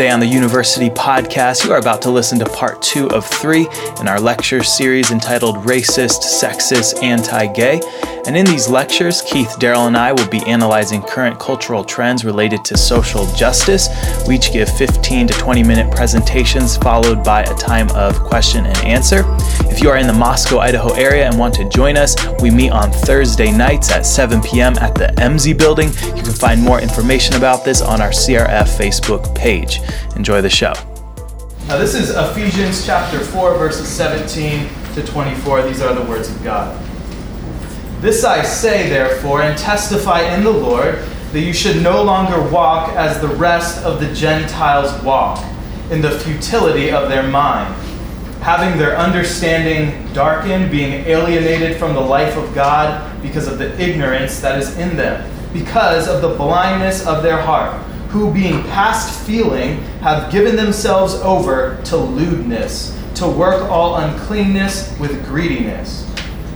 Today on the University Podcast, you are about to listen to part two of three in our lecture series entitled Racist, Sexist, Anti Gay. And in these lectures, Keith, Darrell, and I will be analyzing current cultural trends related to social justice. We each give 15 to 20 minute presentations followed by a time of question and answer. If you are in the Moscow, Idaho area and want to join us, we meet on Thursday nights at 7 p.m. at the MZ building. You can find more information about this on our CRF Facebook page. Enjoy the show. Now, this is Ephesians chapter 4, verses 17 to 24. These are the words of God. This I say, therefore, and testify in the Lord, that you should no longer walk as the rest of the Gentiles walk, in the futility of their mind, having their understanding darkened, being alienated from the life of God because of the ignorance that is in them, because of the blindness of their heart, who, being past feeling, have given themselves over to lewdness, to work all uncleanness with greediness.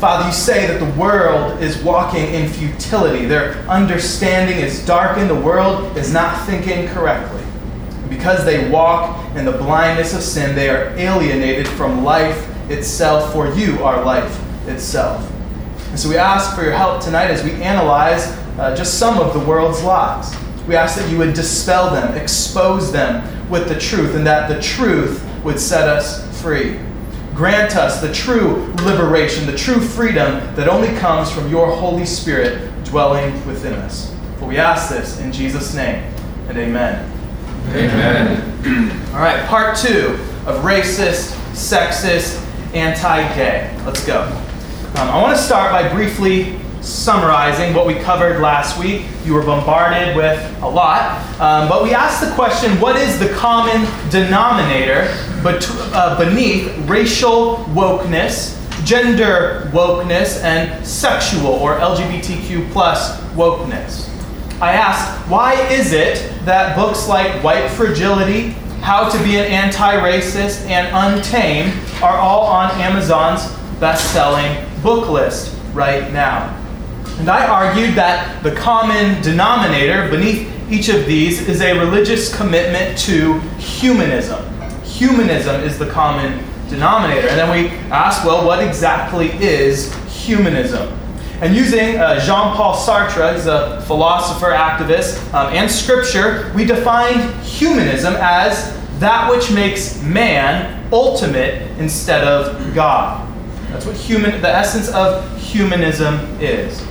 Father, you say that the world is walking in futility. Their understanding is darkened. The world is not thinking correctly. Because they walk in the blindness of sin, they are alienated from life itself, for you are life itself. And so we ask for your help tonight as we analyze uh, just some of the world's lies. We ask that you would dispel them, expose them with the truth, and that the truth would set us free. Grant us the true liberation, the true freedom that only comes from your Holy Spirit dwelling within us. For we ask this in Jesus' name, and amen. Amen. All right, part two of racist, sexist, anti gay. Let's go. Um, I want to start by briefly summarizing what we covered last week. You were bombarded with a lot, um, but we asked the question what is the common denominator bet- uh, beneath racial wokeness, gender wokeness, and sexual or LGBTQ plus wokeness? I asked, why is it that books like White Fragility, How to Be an Anti Racist, and Untamed are all on Amazon's best selling book list right now? And I argued that the common denominator beneath each of these is a religious commitment to humanism. Humanism is the common denominator. And then we asked, well, what exactly is humanism? And using uh, Jean Paul Sartre, he's a philosopher, activist, um, and scripture, we defined humanism as that which makes man ultimate instead of God. That's what human, the essence of humanism is.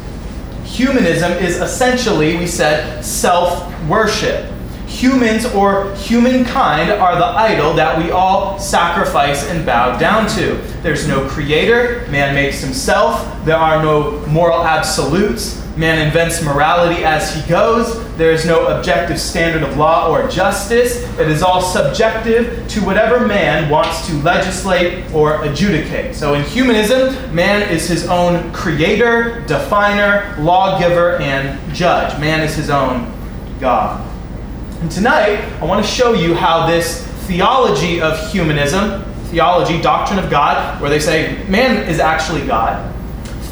Humanism is essentially, we said, self worship. Humans or humankind are the idol that we all sacrifice and bow down to. There's no creator, man makes himself, there are no moral absolutes, man invents morality as he goes, there is no objective standard of law or justice. It is all subjective to whatever man wants to legislate or adjudicate. So in humanism, man is his own creator, definer, lawgiver, and judge. Man is his own God. And tonight, I want to show you how this theology of humanism, theology, doctrine of God, where they say man is actually God,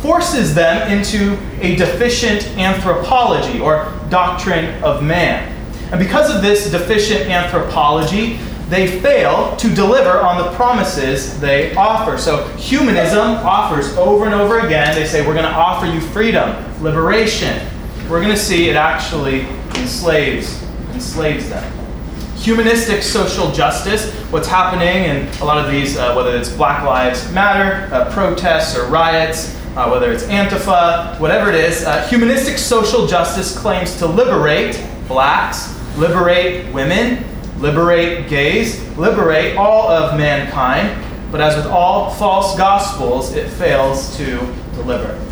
forces them into a deficient anthropology or doctrine of man. And because of this deficient anthropology, they fail to deliver on the promises they offer. So humanism offers over and over again, they say, we're going to offer you freedom, liberation. We're going to see it actually enslaves enslaves them. Humanistic social justice, what's happening in a lot of these, uh, whether it's Black Lives Matter, uh, protests or riots, uh, whether it's Antifa, whatever it is, uh, humanistic social justice claims to liberate blacks, liberate women, liberate gays, liberate all of mankind. But as with all false gospels, it fails to deliver.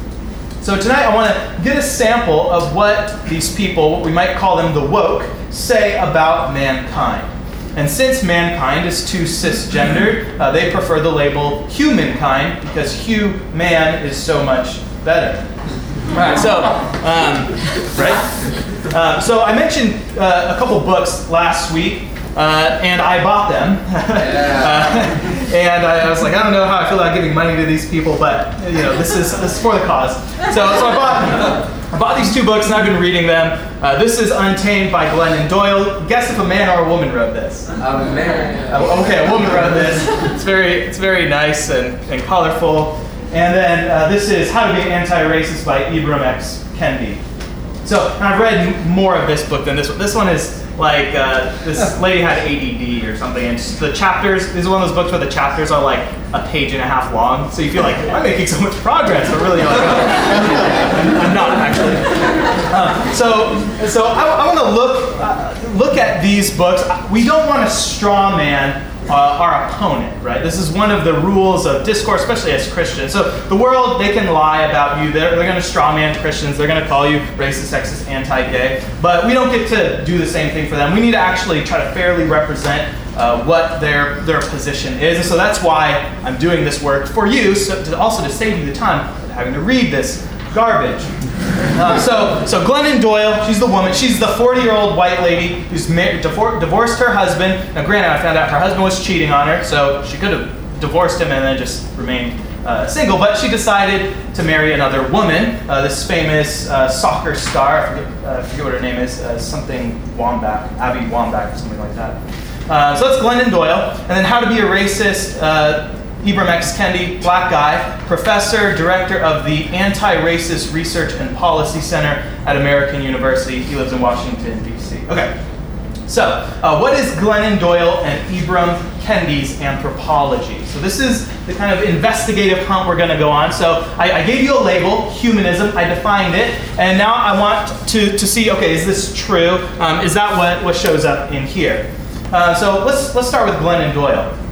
So tonight I want to get a sample of what these people, what we might call them the woke, say about mankind. And since mankind is too cisgendered, uh, they prefer the label humankind because "hu" man is so much better. Right. So, um, right. Uh, so I mentioned uh, a couple books last week, uh, and I bought them. uh, and I, I, was like, I don't know how I feel about giving money to these people, but you know, this is this is for the cause. So, so I bought I bought these two books, and I've been reading them. Uh, this is Untamed by Glennon Doyle. Guess if a man or a woman wrote this. A man. Uh, okay, a woman wrote this. It's very it's very nice and, and colorful. And then uh, this is How to Be an Anti-Racist by Ibram X. Kendi. So I've read more of this book than this one. This one is like uh, this lady had ADD or something, and the chapters. This is one of those books where the chapters are like a page and a half long, so you feel like I'm making so much progress, but really, like, I'm, I'm not actually. Uh, so, so I, I want to look uh, look at these books. We don't want a straw man uh, our opponent, right? This is one of the rules of discourse, especially as Christians. So the world, they can lie about you. They're, they're going to strawman Christians. They're going to call you racist, sexist, anti-gay. But we don't get to do the same thing for them. We need to actually try to fairly represent uh, what their their position is. And so that's why I'm doing this work for you, so to also to save you the time of having to read this garbage. Uh, so, so Glennon Doyle, she's the woman. She's the 40-year-old white lady who's divor- divorced her husband. Now, granted, I found out her husband was cheating on her, so she could have divorced him and then just remained uh, single. But she decided to marry another woman, uh, this famous uh, soccer star. I forget, uh, forget, what her name is. Uh, something Wambach, Abby Wambach, or something like that. so that's Glennon Doyle. And then How to Be a Racist Ibram X. Kendi, black guy, professor, director of the Anti Racist Research and Policy Center at American University. He lives in Washington, D.C. Okay, so uh, what is Glennon Doyle and Ibram Kendi's anthropology? So this is the kind of investigative hunt we're going to go on. So I, I, gave you a label, humanism. I defined it, and now I want to, to see. Okay, is this true? Um, is that what, what shows up in here? Uh, so let's let's start with Glennon Doyle.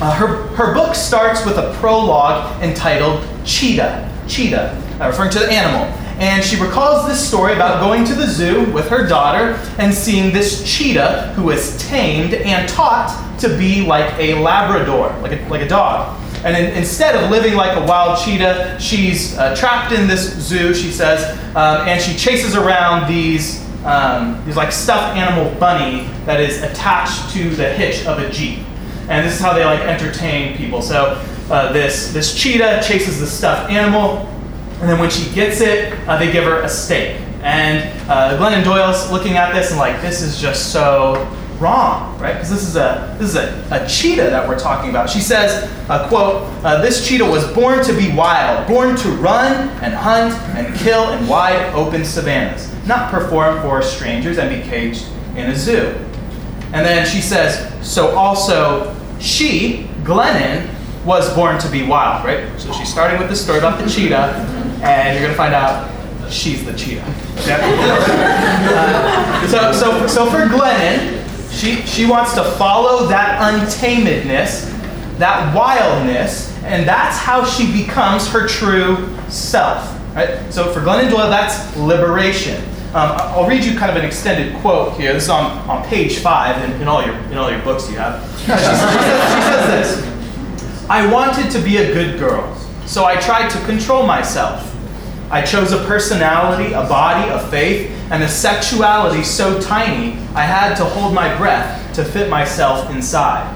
Uh, her, her book starts with a prologue entitled Cheetah, Cheetah, uh, referring to the animal. And she recalls this story about going to the zoo with her daughter and seeing this cheetah who was tamed and taught to be like a Labrador, like a, like a dog. And in, instead of living like a wild cheetah, she's uh, trapped in this zoo, she says, um, and she chases around these, um, these like stuffed animal bunny that is attached to the hitch of a Jeep and this is how they like entertain people. So uh, this this cheetah chases the stuffed animal, and then when she gets it, uh, they give her a steak. And uh, Glennon Doyle's looking at this and like, this is just so wrong, right? Because this is a this is a, a cheetah that we're talking about. She says, uh, "quote uh, This cheetah was born to be wild, born to run and hunt and kill in wide open savannas, not perform for strangers and be caged in a zoo." And then she says, "So also she, Glennon, was born to be wild, right? So she's starting with the story about the cheetah, and you're to find out she's the cheetah. uh, so, so, so for Glennon, she, she wants to follow that untamedness, that wildness, and that's how she becomes her true self. Right? So for Glennon Doyle, that's liberation. Um, I'll read you kind of an extended quote here. This is on, on page five in, in all your, in all your books you have. She says, she says this I wanted to be a good girl, so I tried to control myself. I chose a personality, a body, a faith, and a sexuality so tiny I had to hold my breath to fit myself inside.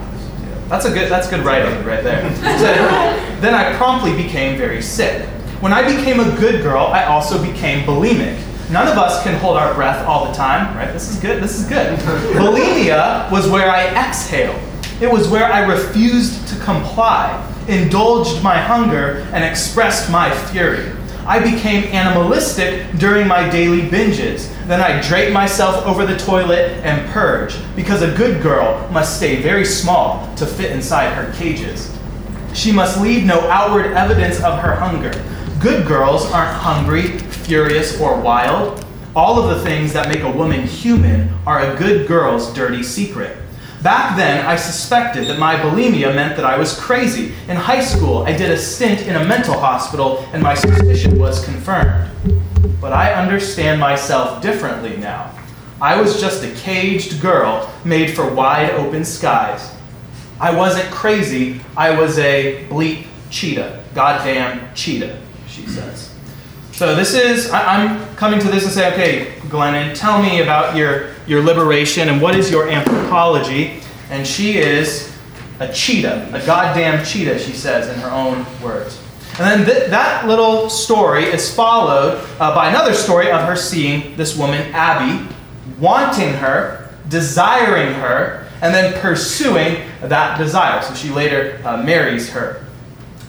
That's a good that's good writing right there. So, then I promptly became very sick. When I became a good girl, I also became bulimic. None of us can hold our breath all the time, right? This is good. This is good. Bulimia was where I exhaled. It was where I refused to comply, indulged my hunger, and expressed my fury. I became animalistic during my daily binges. Then I draped myself over the toilet and purge, because a good girl must stay very small to fit inside her cages. She must leave no outward evidence of her hunger. Good girls aren't hungry, furious, or wild. All of the things that make a woman human are a good girl's dirty secret. Back then, I suspected that my bulimia meant that I was crazy. In high school, I did a stint in a mental hospital, and my suspicion was confirmed. But I understand myself differently now. I was just a caged girl made for wide open skies. I wasn't crazy, I was a bleep cheetah. Goddamn cheetah, she says. So this is, I, am coming to this and say, okay, Glennon, tell me about your, your liberation and what is your anthropology? And she is a cheetah, a goddamn cheetah, she says in her own words. And then th- that little story is followed uh, by another story of her seeing this woman, Abby, wanting her, desiring her, and then pursuing that desire. So she later uh, marries her.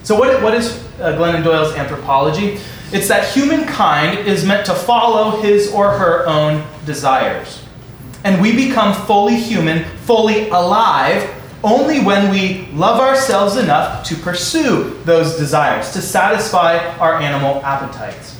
So, what, what is uh, Glennon Doyle's anthropology? It's that humankind is meant to follow his or her own desires. And we become fully human, fully alive, only when we love ourselves enough to pursue those desires, to satisfy our animal appetites.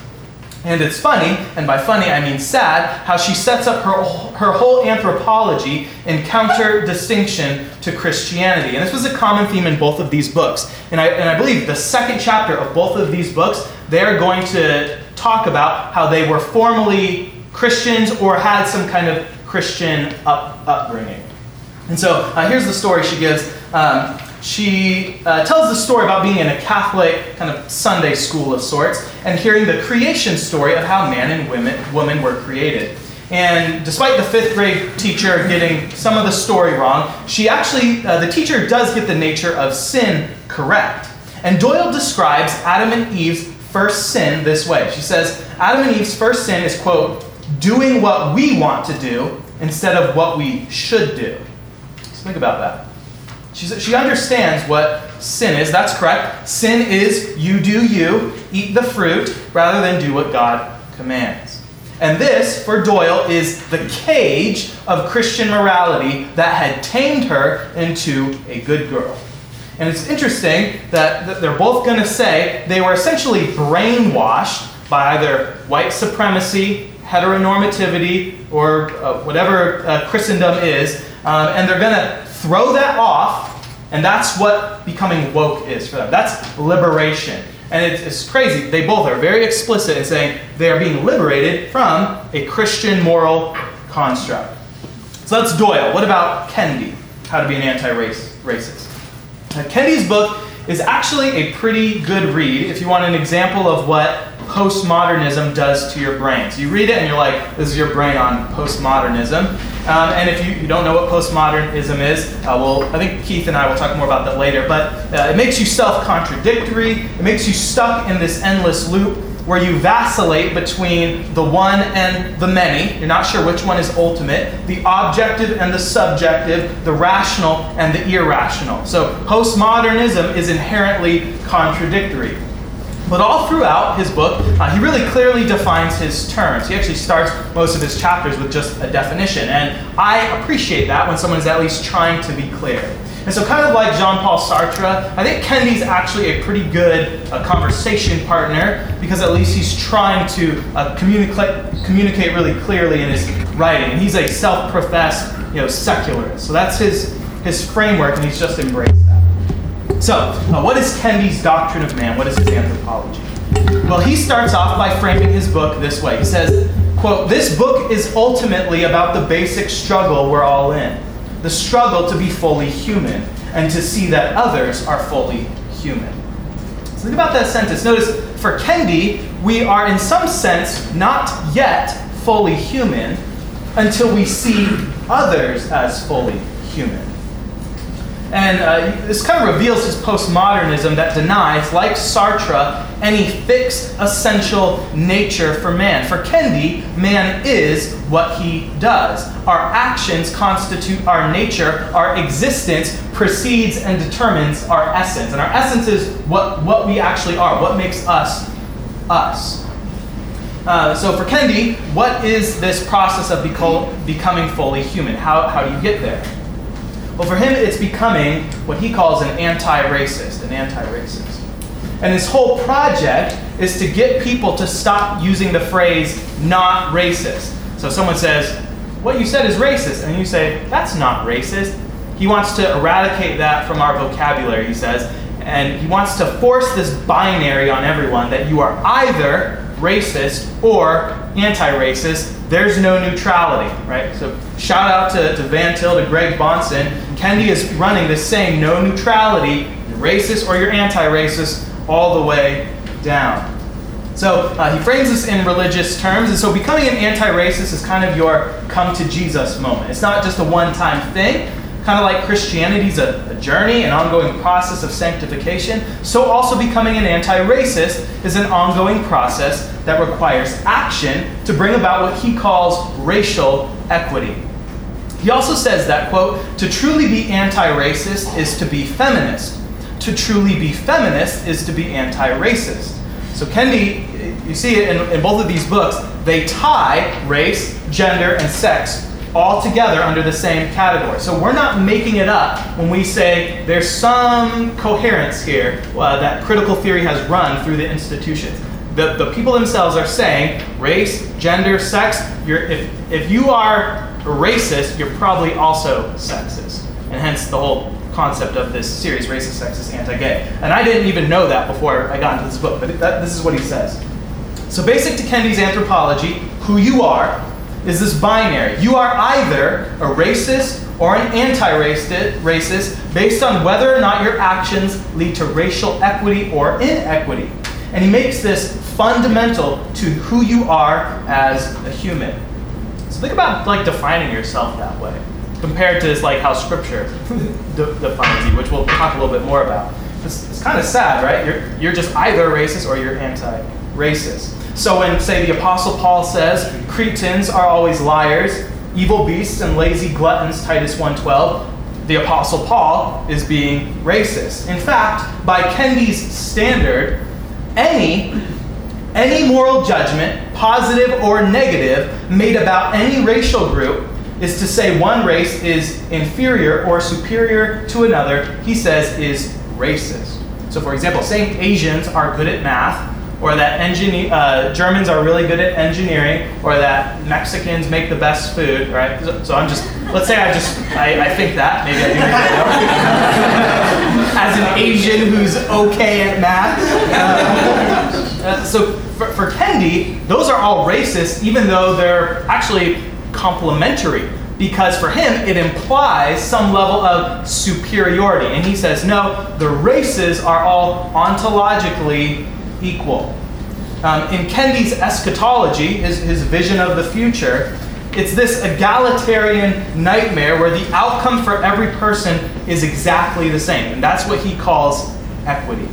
And it's funny, and by funny I mean sad, how she sets up her, her whole anthropology in counter distinction to Christianity. And this was a common theme in both of these books. And I, and I believe the second chapter of both of these books, they're going to talk about how they were formerly Christians or had some kind of Christian up, upbringing. And so uh, here's the story she gives. Um, she uh, tells the story about being in a Catholic kind of Sunday school of sorts and hearing the creation story of how man and women, woman were created. And despite the fifth grade teacher getting some of the story wrong, she actually, uh, the teacher does get the nature of sin correct. And Doyle describes Adam and Eve's first sin this way. She says, Adam and Eve's first sin is, quote, doing what we want to do instead of what we should do. Think about that. She's, she understands what sin is. That's correct. Sin is you do you, eat the fruit, rather than do what God commands. And this, for Doyle, is the cage of Christian morality that had tamed her into a good girl. And it's interesting that, they're both going to say they were essentially brainwashed by either white supremacy, heteronormativity, or uh, whatever uh, Christendom is, um, and they're going to throw that off, and that's what becoming woke is for them. That's liberation. And it's, it's, crazy. They both are very explicit in saying they are being liberated from a Christian moral construct. So that's Doyle. What about Kendi? How to be an anti racist. Now, Kendi's book is actually a pretty good read if you want an example of what postmodernism does to your brain. So you read it and you're like, this is your brain on postmodernism. Um, and if you, you, don't know what postmodernism is, uh, well, I think Keith and I will talk more about that later. But uh, it makes you self contradictory, it makes you stuck in this endless loop where you vacillate between the one and the many. You're not sure which one is ultimate, the objective and the subjective, the rational and the irrational. So postmodernism is inherently contradictory. But all throughout his book, uh, he really clearly defines his terms. He actually starts most of his chapters with just a definition. And I appreciate that when someone is at least trying to be clear. And so, kind of like Jean Paul Sartre, I think Kendi's actually a pretty good uh, conversation partner because at least he's trying to uh, communicate, communicate really clearly in his writing. And he's a self professed you know, secularist. So, that's his, his framework, and he's just embraced so, uh, what is Kendi's doctrine of man? What is his anthropology? Well, he starts off by framing his book this way. He says, quote, This book is ultimately about the basic struggle we're all in. The struggle to be fully human and to see that others are fully human. So think about that sentence. Notice, for Kendi, we are in some sense not yet fully human until we see others as fully human. And uh, this kind of reveals his postmodernism that denies, like Sartre, any fixed essential nature for man. For Kendi, man is what he does. Our actions constitute our nature, our existence precedes and determines our essence. And our essence is what, what we actually are, what makes us us. Uh, so for Kendi, what is this process of beco- becoming fully human? How, how do you get there? Well, for him, it's becoming what he calls an anti racist, an anti racist. And his whole project is to get people to stop using the phrase not racist. So someone says, What you said is racist. And you say, That's not racist. He wants to eradicate that from our vocabulary, he says. And he wants to force this binary on everyone that you are either racist or anti-racist. There's no neutrality, right? So shout out to, to Van Til, to Greg Bahnsen. Kendi is running this saying no neutrality, you're racist or you're anti-racist, all the way down. So uh, he frames this in religious terms, and so becoming an anti racist is kind of your come to Jesus moment. It's not just a one time thing, kind of like Christianity is a, a, journey, an ongoing process of sanctification. So also becoming an anti racist is an ongoing process that requires action to bring about what he calls racial equity. He also says that, quote, to truly be anti racist is to be feminist. To truly be feminist is to be anti racist. So Kendi, you see it in, in both of these books, they tie race, gender, and sex all together under the same category. So we're not making it up when we say there's some coherence here uh, that critical theory has run through the institutions. The, the people themselves are saying race, gender, sex, if, if you are racist, you're probably also sexist. And hence the whole concept of this series, Racist, Sexist, Anti-Gay. And I didn't even know that before I got into this book, but that, this is what he says. So basic to Kendi's anthropology, who you are, is this binary. You are either a racist or an anti-racist based on whether or not your actions lead to racial equity or inequity. And he makes this fundamental to who you are as a human. So think about like defining yourself that way compared to this like how scripture de- defines you, which we'll talk a little bit more about. It's, it's kind of sad, right? You're, you're just either racist or you're anti-racist. So when, say, the Apostle Paul says, Cretans are always liars, evil beasts, and lazy gluttons, Titus 1.12, the Apostle Paul is being racist. In fact, by Kendi's standard, any any moral judgment, positive or negative, made about any racial group is to say one race is inferior or superior to another, he says is racist. So, for example, saying Asians are good at math, or that engineer, uh, Germans are really good at engineering, or that Mexicans make the best food, right? So, so I'm just, let's say I just, I, I think that, maybe I do. As an Asian who's okay at math. Uh, uh, so for, for Kendi, those are all racist, even though they're actually complementary because for him it implies some level of superiority. And he says, no, the races are all ontologically equal. Um, in Kendi's eschatology, his, his vision of the future, it's this egalitarian nightmare where the outcome for every person is exactly the same. And that's what he calls equity.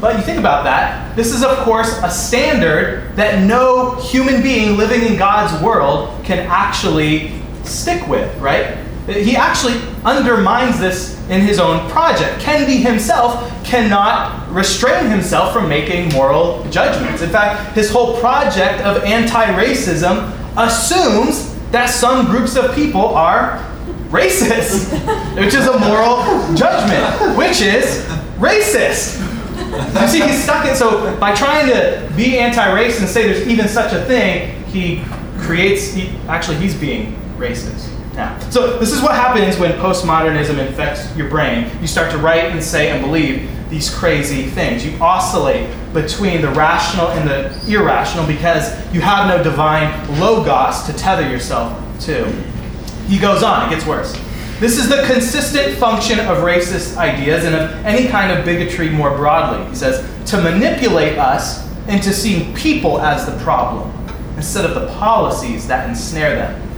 But you think about that, this is, of course, a standard that no human being living in God's world can actually stick with, right? He actually undermines this in his own project. Kendi himself cannot restrain himself from making moral judgments. In fact, his whole project of anti racism assumes that some groups of people are racist, which is a moral judgment, which is racist. You see, he's stuck in. So by trying to be anti-racist and say there's even such a thing, he creates. He, actually, he's being racist. Now, so this is what happens when postmodernism infects your brain. You start to write and say and believe these crazy things. You oscillate between the rational and the irrational because you have no divine logos to tether yourself to. He goes on. It gets worse. This is the consistent function of racist ideas and of any kind of bigotry more broadly. He says, to manipulate us into seeing people as the problem instead of the policies that ensnare them.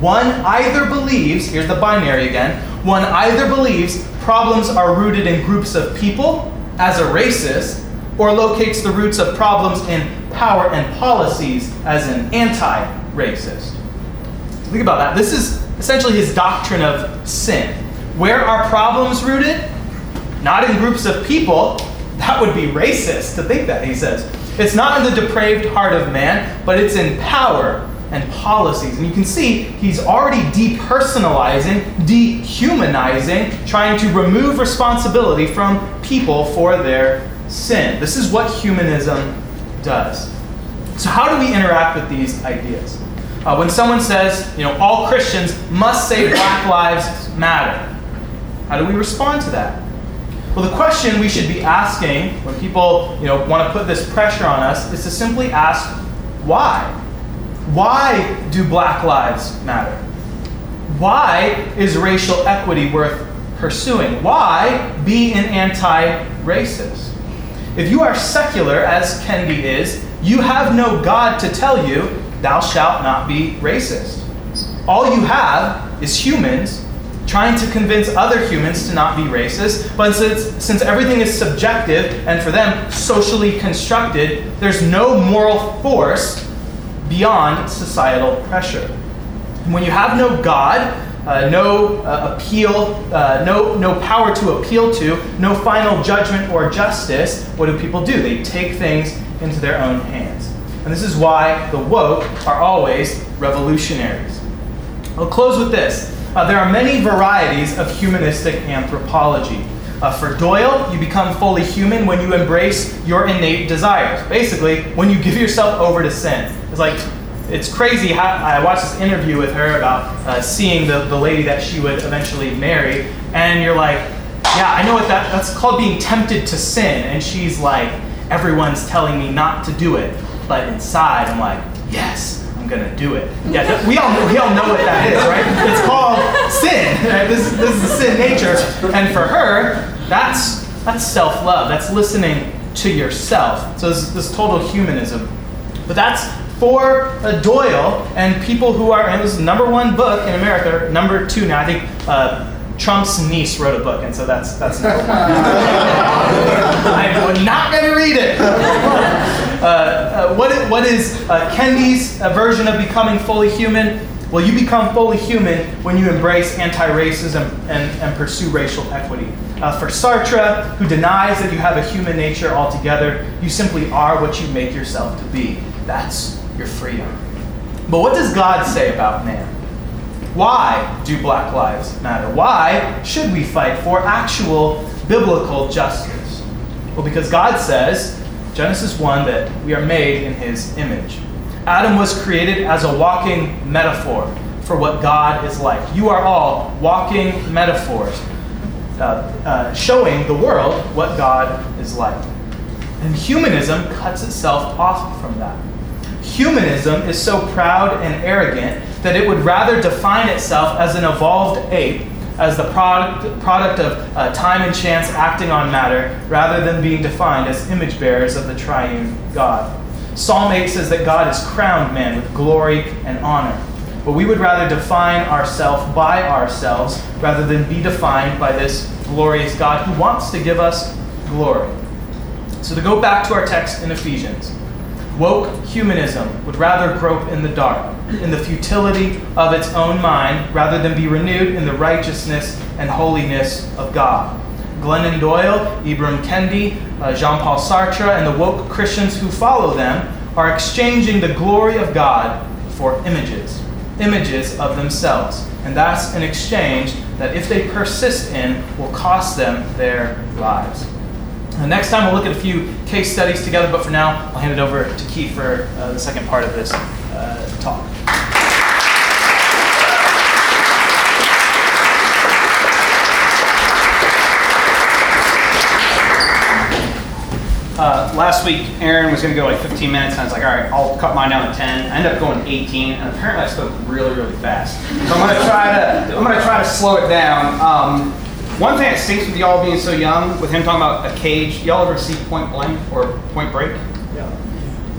One either believes, here's the binary again, one either believes problems are rooted in groups of people as a racist, or locates the roots of problems in power and policies as an anti racist. Think about that. This is essentially his doctrine of sin. Where are problems rooted? Not in groups of people. That would be racist to think that, he says. It's not in the depraved heart of man, but it's in power and policies. And you can see he's already depersonalizing, dehumanizing, trying to remove responsibility from people for their sin. This is what humanism does. So, how do we interact with these ideas? Uh, when someone says, you know, all Christians must say Black Lives Matter, how do we respond to that? Well, the question we should be asking when people, you know, want to put this pressure on us is to simply ask, why? Why do black lives matter? Why is racial equity worth pursuing? Why be an anti-racist? If you are secular, as Kendi is, you have no God to tell you, thou shalt not be racist. All you have is humans trying to convince other humans to not be racist. But since, since everything is subjective and for them socially constructed, there's no moral force beyond societal pressure. When you have no God, uh, no uh, appeal, uh, no, no power to appeal to, no final judgment or justice, what do people do? They take things into their own hands. And this is why the woke are always revolutionaries. I'll close with this. Uh, there are many varieties of humanistic anthropology. Uh, for Doyle, you become fully human when you embrace your innate desires. Basically, when you give yourself over to sin. It's like, it's crazy how I watched this interview with her about uh, seeing the, the lady that she would eventually marry, and you're like, yeah, I know what that, that's called being tempted to sin. And she's like, everyone's telling me not to do it. But inside, I'm like, yes, I'm gonna do it. Yeah, we all we all know what that is, right? It's called sin. Right? This this is sin nature, and for her, that's that's self love. That's listening to yourself. So this, this total humanism. But that's for uh, Doyle and people who are. And this is number one book in America. Number two now. I think. Uh, Trump's niece wrote a book, and so that's that's number one. I'm not going to read it. Uh, uh, what, what is uh, Kendi's uh, version of becoming fully human? Well, you become fully human when you embrace anti racism and, and pursue racial equity. Uh, for Sartre, who denies that you have a human nature altogether, you simply are what you make yourself to be. That's your freedom. But what does God say about man? Why do black lives matter? Why should we fight for actual biblical justice? Well, because God says Genesis 1 that we are made in his image. Adam was created as a walking metaphor for what God is like. You are all walking metaphors uh, uh, showing the world what God is like. And humanism cuts itself off from that. Humanism is so proud and arrogant that it would rather define itself as an evolved ape as the product, product of uh, time and chance acting on matter rather than being defined as image bearers of the triune God. Psalm 8 says that God has crowned man with glory and honor. But we would rather define ourselves by ourselves rather than be defined by this glorious God who wants to give us glory. So, to go back to our text in Ephesians, Woke humanism would rather grope in the dark, in the futility of its own mind, rather than be renewed in the righteousness and holiness of God. Glennon Doyle, Ibram Kendi, uh, Jean Paul Sartre, and the woke Christians who follow them are exchanging the glory of God for images, images of themselves. And that's an exchange that, if they persist in, will cost them their lives. Uh, next time we'll look at a few case studies together, but for now I'll hand it over to Keith for uh, the second part of this uh, talk. Uh, last week, Aaron was going to go like 15 minutes, and I was like, all right, I'll cut mine down to 10. I ended up going 18, and apparently I spoke really, really fast. So I'm going to try to I'm going to try to slow it down. Um, one thing that stinks with y'all being so young, with him talking about a cage, y'all ever see Point Blank or Point Break? Yeah.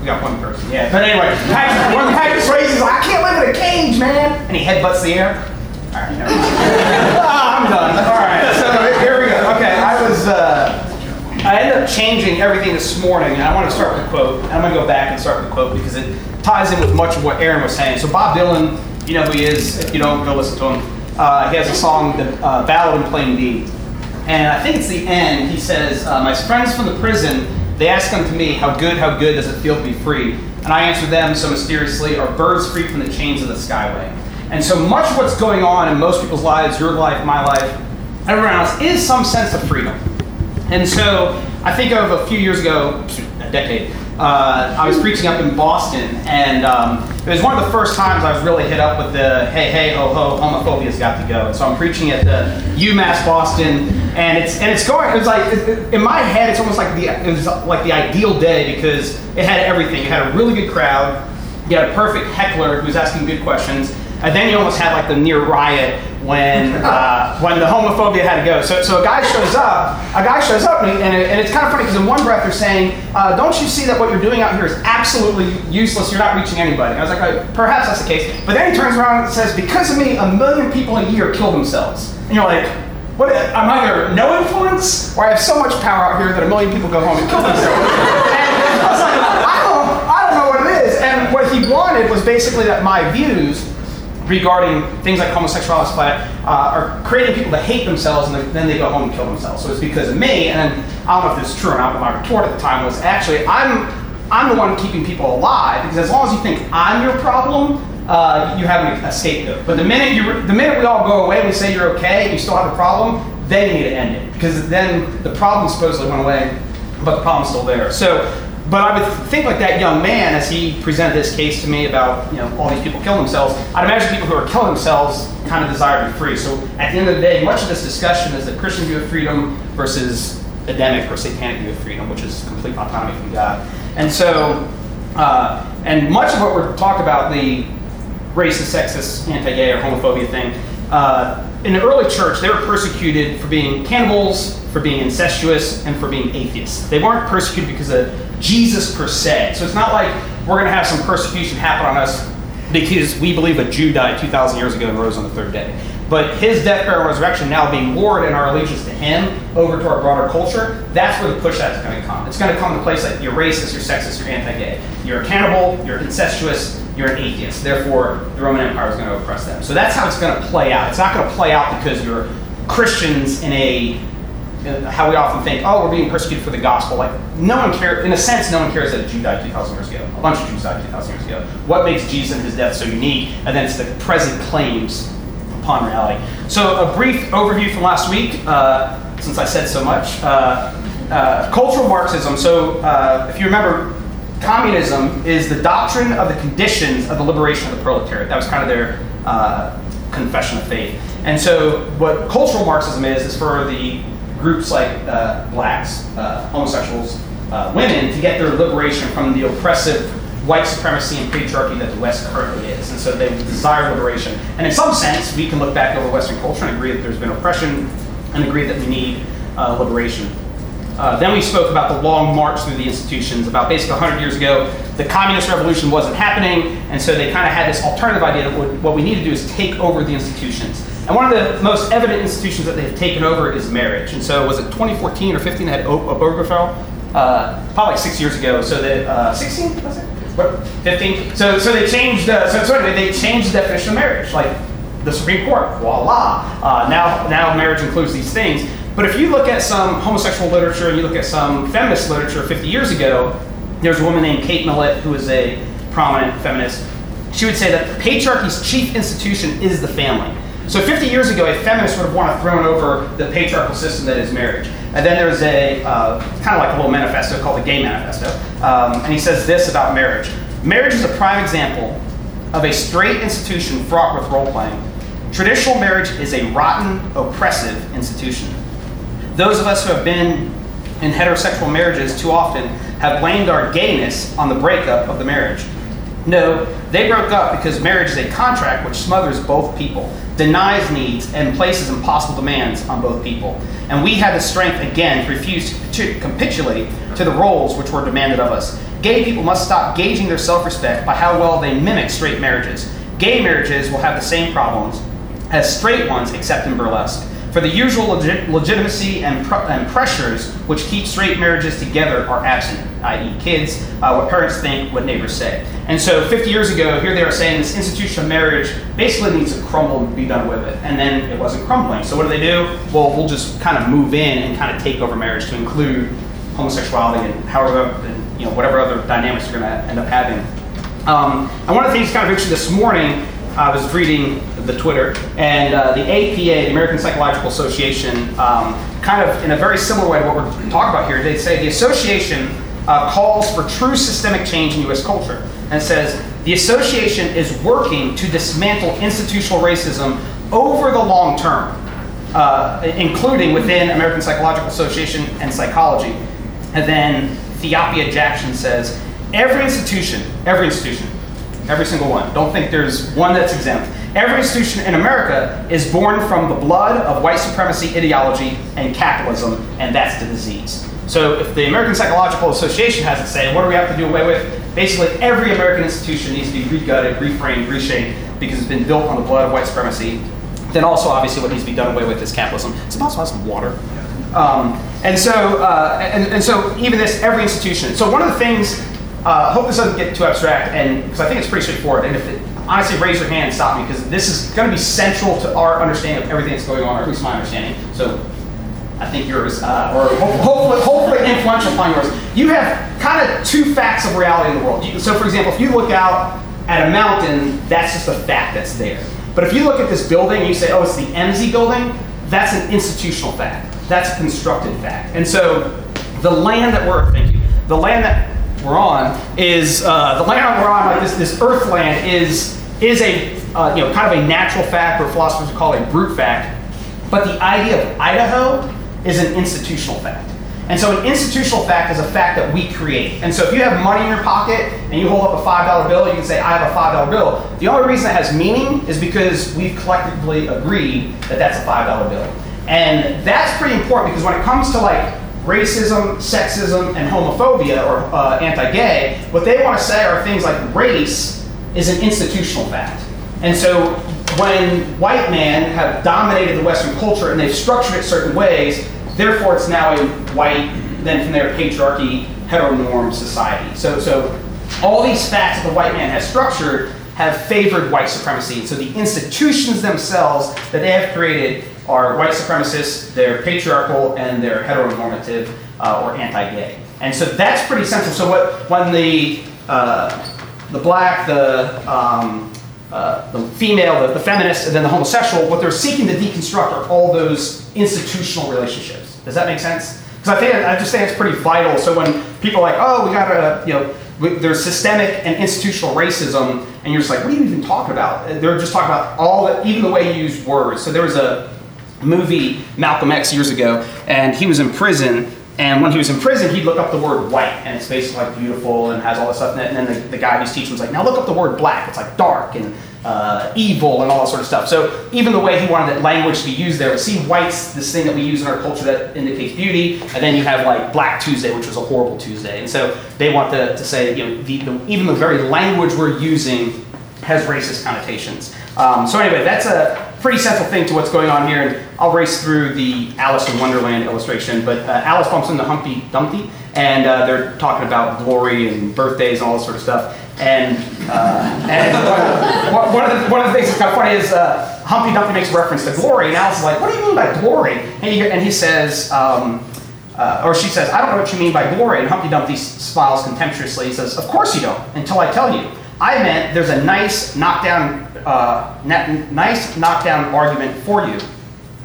We got one person, yeah. But anyway, Patrick, one of Patrick's phrases like, I can't live in a cage, man! And he headbutts the air. All right, no. I'm done. All right, so here we go. Okay, I was, uh, I ended up changing everything this morning, and I want to start with a quote. I'm going to go back and start with a quote because it ties in with much of what Aaron was saying. So Bob Dylan, you know who he is. If you don't, go listen to him uh, he has a song, the uh, Ballad in Plain D. And I think it's the end. He says, uh, My friends from the prison, they ask unto me, How good, how good does it feel to be free? And I answer them so mysteriously, Are birds free from the chains of the skyway? And so much of what's going on in most people's lives, your life, my life, everyone else, is some sense of freedom. And so I think of a few years ago, a decade, uh, I was preaching up in Boston, and um, it was one of the first times I was really hit up with the hey, hey, ho, ho, homophobia's got to go. And so I'm preaching at the UMass Boston, and it's and it's going. It's like in my head, it's almost like the it was like the ideal day because it had everything. It had a really good crowd. You had a perfect heckler who was asking good questions, and then you almost had like the near riot when uh, when the homophobia had to go. So, so a guy shows up, a guy shows up, and, and, it, and it's kind of funny because in one breath they're saying, uh, "Don't you see that what you're doing out here is absolutely useless? You're not reaching anybody." And I was like, "Perhaps that's the case." But then he turns around and says, "Because of me, a million people a year kill themselves." And you're like. What, I'm either no influence or I have so much power out here that a million people go home and kill themselves. and I was like, I don't, I don't know what it is. And what he wanted was basically that my views regarding things like homosexuality uh, are creating people to hate themselves and then they go home and kill themselves. So it's because of me, and I don't know if this is true or not, but my retort at the time was actually, I'm, I'm the one keeping people alive because as long as you think I'm your problem, uh, you have a scapegoat. But the minute, you, the minute we all go away and we say you're okay and you still have a problem, then you need to end it because then the problem supposedly went away, but the problem's still there. So but I would think like that young man, as he presented this case to me about you know all these people killing themselves, I'd imagine people who are killing themselves kind of desire to be free. So at the end of the day, much of this discussion is the Christian view of freedom versus Adamic or Satanic view of freedom, which is complete autonomy from God. And so, uh, and much of what we're talking about, the racist, sexist, anti-gay, or homophobia thing, uh, in the early church, they were persecuted for being cannibals, for being incestuous, and for being atheists. They weren't persecuted because of Jesus per se. So it's not like we're going to have some persecution happen on us because we believe a Jew died 2,000 years ago and rose on the third day. But his death, burial, and resurrection now being Lord and our allegiance to him over to our broader culture, that's where the pushback is going to come. It's going to come to place like you're racist, you're sexist, you're anti-gay. You're a cannibal, you're incestuous, you're an atheist. Therefore, the Roman Empire is going to oppress them. So that's how it's going to play out. It's not going to play out because you're Christians in a how we often think, oh, we're being persecuted for the gospel. Like, no one cares, in a sense, no one cares that a Jew died 2,000 years ago. A bunch of Jews died 2,000 years ago. What makes Jesus and his death so unique? And then it's the present claims upon reality. So, a brief overview from last week, uh, since I said so much. Uh, uh, cultural Marxism. So, uh, if you remember, communism is the doctrine of the conditions of the liberation of the proletariat. That was kind of their uh, confession of faith. And so, what cultural Marxism is, is for the groups like uh, blacks, uh, homosexuals, uh, women to get their liberation from the oppressive white supremacy and patriarchy that the West currently is. And so they desire liberation. And in some sense, we can look back over Western culture and agree that there's been oppression and agree that we need uh, liberation. Uh, then we spoke about the long march through the institutions. About basically 100 years ago, the communist revolution wasn't happening, and so they kind of had this alternative idea that what we need to do is take over the institutions. And one of the most evident institutions that they've taken over is marriage. And so, was it 2014 or 15 that had Obergefell? Uh, probably like six years ago. So that uh, 16 was it? What, 15? So, so they changed. Uh, so, so anyway, they changed the definition of marriage. Like the Supreme Court, voila. Uh, now, now marriage includes these things. But if you look at some homosexual literature and you look at some feminist literature 50 years ago, there's a woman named Kate Millett who is a prominent feminist. She would say that patriarchy's chief institution is the family. So 50 years ago, a feminist would have wanted thrown over the patriarchal system that is marriage. And then there's a uh, kind of like a little manifesto called the Gay Manifesto. Um, and he says this about marriage Marriage is a prime example of a straight institution fraught with role playing. Traditional marriage is a rotten, oppressive institution. Those of us who have been in heterosexual marriages too often have blamed our gayness on the breakup of the marriage. No, they broke up because marriage is a contract which smothers both people, denies needs, and places impossible demands on both people. And we had the strength again to refuse to capitulate to the roles which were demanded of us. Gay people must stop gauging their self respect by how well they mimic straight marriages. Gay marriages will have the same problems as straight ones, except in burlesque. For the usual legit- legitimacy and, pr- and, pressures which keep straight marriages together are absent, i.e., kids, uh, what parents think, what neighbors say. And so 50 years ago, here they are saying this institution of marriage basically needs to crumble and be done with it. And then it wasn't crumbling. So what do they do? Well, we'll just kind of move in and kind of take over marriage to include homosexuality and however, and, you know, whatever other dynamics you're going to end up having. Um, and one of the things kind of interesting this morning I was reading the Twitter, and uh, the APA, the American Psychological Association, um, kind of in a very similar way to what we're talking about here, they say the association uh, calls for true systemic change in U.S. culture. And says the association is working to dismantle institutional racism over the long term, uh, including within American Psychological Association and psychology. And then Theopia Jackson says every institution, every institution, every single one, don't think there's one that's exempt. Every institution in America is born from the blood of white supremacy ideology and capitalism, and that's the disease. So if the American Psychological Association has it say, what do we have to do away with? Basically, every American institution needs to be regutted, reframed, reshaped because it's been built on the blood of white supremacy. Then also, obviously, what needs to be done away with is capitalism. It's also have some water. Um, and so, uh, and, and, so even this, every institution. So one of the things, uh, I hope this doesn't get too abstract, and because I think it's pretty straightforward. And if it, honestly, raise your hand and stop me because this is going to be central to our understanding of everything that's going on, or at least my understanding. So I think yours, uh, or hopefully, hopefully influential upon yours. You have kind of two facts of reality in the world. You, so, for example, if you look out at a mountain, that's just a fact that's there. But if you look at this building, you say, oh, it's the MZ building, that's an institutional fact. That's a constructed fact. And so the land that we're, thank you, the land that we're on is, uh, the land we're on, like this, this earth land is, is a, uh, you know, kind of a natural fact, or philosophers would call it a brute fact. But the idea of Idaho is an institutional fact. And so an institutional fact is a fact that we create. And so if you have money in your pocket and you hold up a $5 bill, you can say, I have a $5 bill. The only reason it has meaning is because we've collectively agreed that that's a $5 bill. And that's pretty important because when it comes to like racism, sexism, and homophobia or uh, anti-gay, what they want to say are things like race is an institutional fact. And so when white men have dominated the Western culture and they've structured it certain ways, therefore it's now a white, then from there patriarchy, heteronorm society. So, so all these facts that the white man has structured have favored white supremacy. So the institutions themselves that they have created are white supremacists, they're patriarchal, and they're heteronormative uh, or anti-gay. And so that's pretty central. So what, when the, uh, the black, the um, uh, the female, the, the feminist, and then the homosexual, what they're seeking to deconstruct are all those institutional relationships. Does that make sense? Because I think I just think it's pretty vital. So when people are like, oh, we gotta, you know, we, there's systemic and institutional racism, and you're just like, what are you even talking about? They're just talking about all, the, even the way you use words. So there was a movie Malcolm X years ago, and he was in prison, and when he was in prison, he'd look up the word white, and it's basically like beautiful and has all this stuff in it. And then the, the guy who's teaching was like, now look up the word black. It's like dark and uh, evil and all that sort of stuff. So even the way he wanted that language to be used there, see white's this thing that we use in our culture that indicates beauty, and then you have like Black Tuesday, which was a horrible Tuesday. And so they want to, to say, you know, the, the, even the very language we're using has racist connotations. Um, so anyway, that's a pretty central thing to what's going on here. And I'll race through the Alice in Wonderland illustration. But uh, Alice bumps into Humpty Dumpty, and uh, they're talking about glory and birthdays and all this sort of stuff. And, uh, and one, one, of the, one of the things that's kind of funny is uh, Humpty Dumpty makes reference to glory, and Alice is like, "What do you mean by glory?" And he, and he says. Um, uh, or she says, I don't know what you mean by glory. And Humpty Dumpty smiles contemptuously. He says, Of course you don't, until I tell you. I meant there's a nice knockdown uh, nice knockdown argument for you.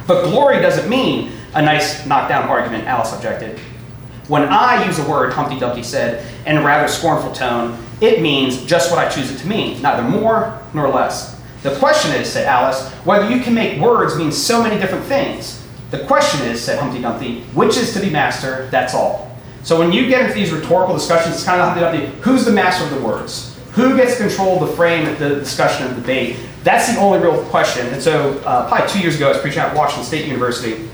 But glory doesn't mean a nice knockdown argument, Alice objected. When I use a word, Humpty Dumpty said, in a rather scornful tone, it means just what I choose it to mean, neither more nor less. The question is, said Alice, whether you can make words mean so many different things. The question is, said Humpty Dumpty, which is to be master, that's all. So when you get into these rhetorical discussions, it's kind of Humpty Dumpty, who's the master of the words? Who gets control of the frame, at the discussion, and debate? That's the only real question. And so, uh, probably two years ago, I was preaching at Washington State University,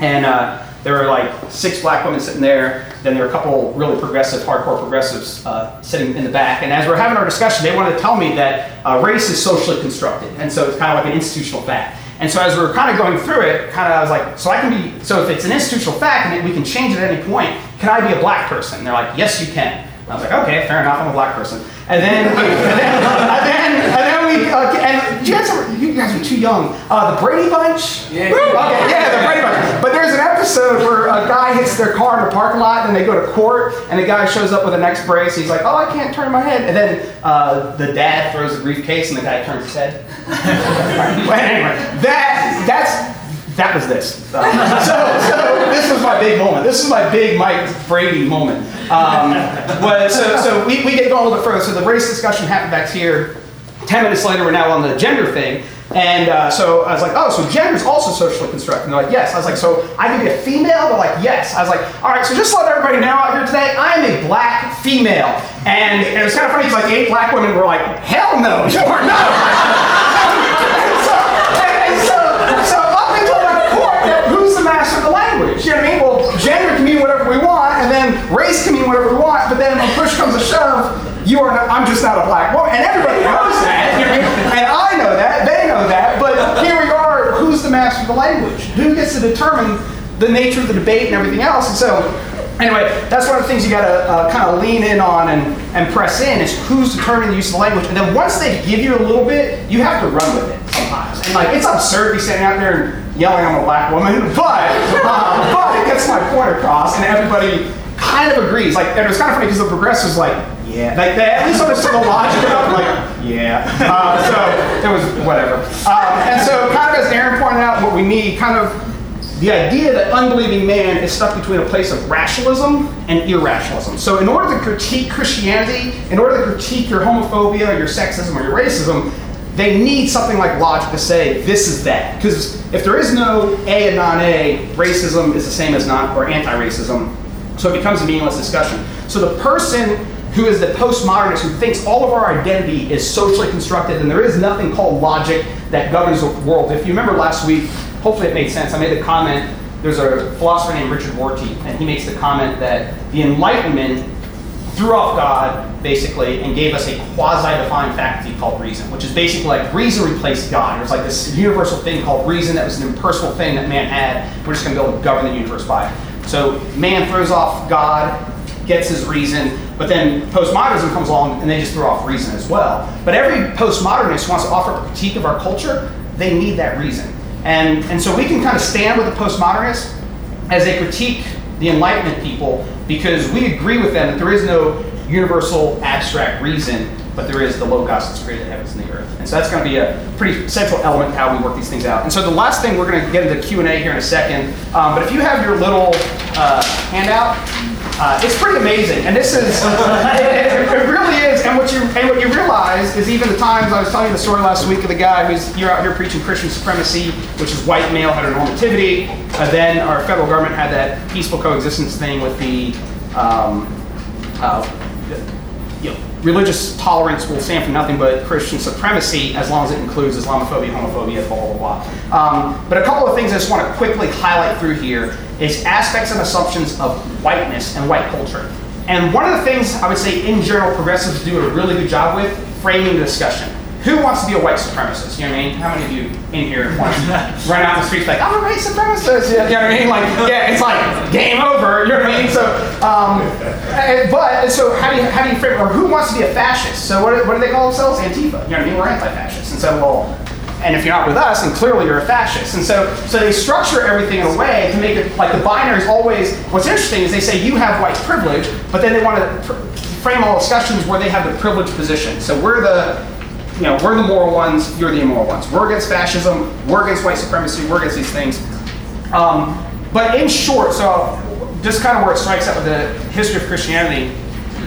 and uh, there were like six black women sitting there. Then there were a couple really progressive, hardcore progressives uh, sitting in the back. And as we are having our discussion, they wanted to tell me that uh, race is socially constructed, and so it's kind of like an institutional fact. And so as we were kind of going through it, kind of I was like, so I can be, so if it's an institutional fact and we can change it at any point, can I be a black person? And they're like, yes, you can. I was like, okay, fair enough, I'm a black person. And then, and then, and then, and then we, uh, and you guys, are, you guys are too young. Uh, the Brady Bunch? Yeah. Okay, yeah, the Brady Bunch. But there's an episode where a guy hits their car in the parking lot, and they go to court, and the guy shows up with an X brace. He's like, oh, I can't turn my head. And then uh, the dad throws the briefcase, and the guy turns his head. but anyway, that, that's that was this. So, so, this was my big moment. This is my big Mike Brady moment. Um, was, so so we, we get going a little bit further. So the race discussion happened back here. Ten minutes later, we're now on the gender thing. And uh, so I was like, oh, so gender is also socially constructed. And they're like, yes. I was like, so I can be a female? They're like, yes. I was like, all right, so just let everybody know out here today, I am a black female. And it was kind of funny because like eight black women were like, hell no, you are not. and so, and so, so up until that point, who's the master of the what I mean? Well, gender can mean whatever we want, and then race can mean whatever we want, but then when push comes to shove, you are not, I'm just not a black woman. And everybody knows that. And I know that, they know that, but here we are, who's the master of the language? Who gets to determine the nature of the debate and everything else? And so, anyway, that's one of the things you gotta uh, kind of lean in on and, and press in is who's determining the use of the language. And then once they give you a little bit, you have to run with it sometimes. And like, it's absurd to be standing out there and yelling I'm a black woman, but, uh, but it gets my point across and everybody kind of agrees. Like, and it was kind of funny because the progressives like, yeah, like they at least understood the logic of. Like, yeah. Uh, so it was whatever. Um, and so, kind of as Aaron pointed out, what we need, kind of the idea that unbelieving man is stuck between a place of rationalism and irrationalism. So, in order to critique Christianity, in order to critique your homophobia, or your sexism, or your racism, they need something like logic to say this is that. Because if there is no A and non-A, racism is the same as non or anti-racism. So it becomes a meaningless discussion. So the person who is the postmodernist who thinks all of our identity is socially constructed and there is nothing called logic that governs the world. If you remember last week, hopefully it made sense. I made the comment. There's a philosopher named Richard Rorty, and he makes the comment that the Enlightenment threw off God, basically, and gave us a quasi-defined faculty called reason, which is basically like reason replaced God. It was like this universal thing called reason that was an impersonal thing that man had. We're just going to be able to govern the universe by it. So man throws off God, gets his reason, but then postmodernism comes along and they just throw off reason as well. But every postmodernist who wants to offer a critique of our culture, they need that reason. And, and so we can kind of stand with the postmodernists as they critique the Enlightenment people because we agree with them that there is no universal abstract reason, but there is the logos that's created the heavens and the earth. And so that's going to be a pretty central element to how we work these things out. And so the last thing we're going to get into Q&A here in a second, um, but if you have your little uh, handout, uh, it's pretty amazing, and this is it, it, really is. And what you and what you realize is even the times I was telling you the story last week of the guy who's you're out here preaching Christian supremacy, which is white male heteronormativity. Uh, then our federal government had that peaceful coexistence thing with the um, uh, you know, religious tolerance will stand for nothing but Christian supremacy as long as it includes Islamophobia, homophobia, blah, blah, blah. Um, but a couple of things I just want to quickly highlight through here is aspects and assumptions of whiteness and white culture. And one of the things I would say in general progressives do a really good job with framing the discussion. Who wants to be a white supremacist? You know what I mean? How many of you in here want to run out the streets like, I'm a white supremacist? You know what I mean? Like, yeah, it's like game over. You know what I mean? So, um, but so how do you how do you frame? Or who wants to be a fascist? So what, what do they call themselves? Antifa. You know what I mean? We're anti-fascists. And so, well, and if you're not with us, then clearly you're a fascist. And so, so they structure everything in a way to make it like the binary is always. What's interesting is they say you have white privilege, but then they want to pr- frame all discussions where they have the privileged position. So we're the you know, we're the moral ones, you're the immoral ones. We're against fascism, we're against white supremacy, we're against these things. Um, but in short, so just kind of where it strikes up with the history of Christianity,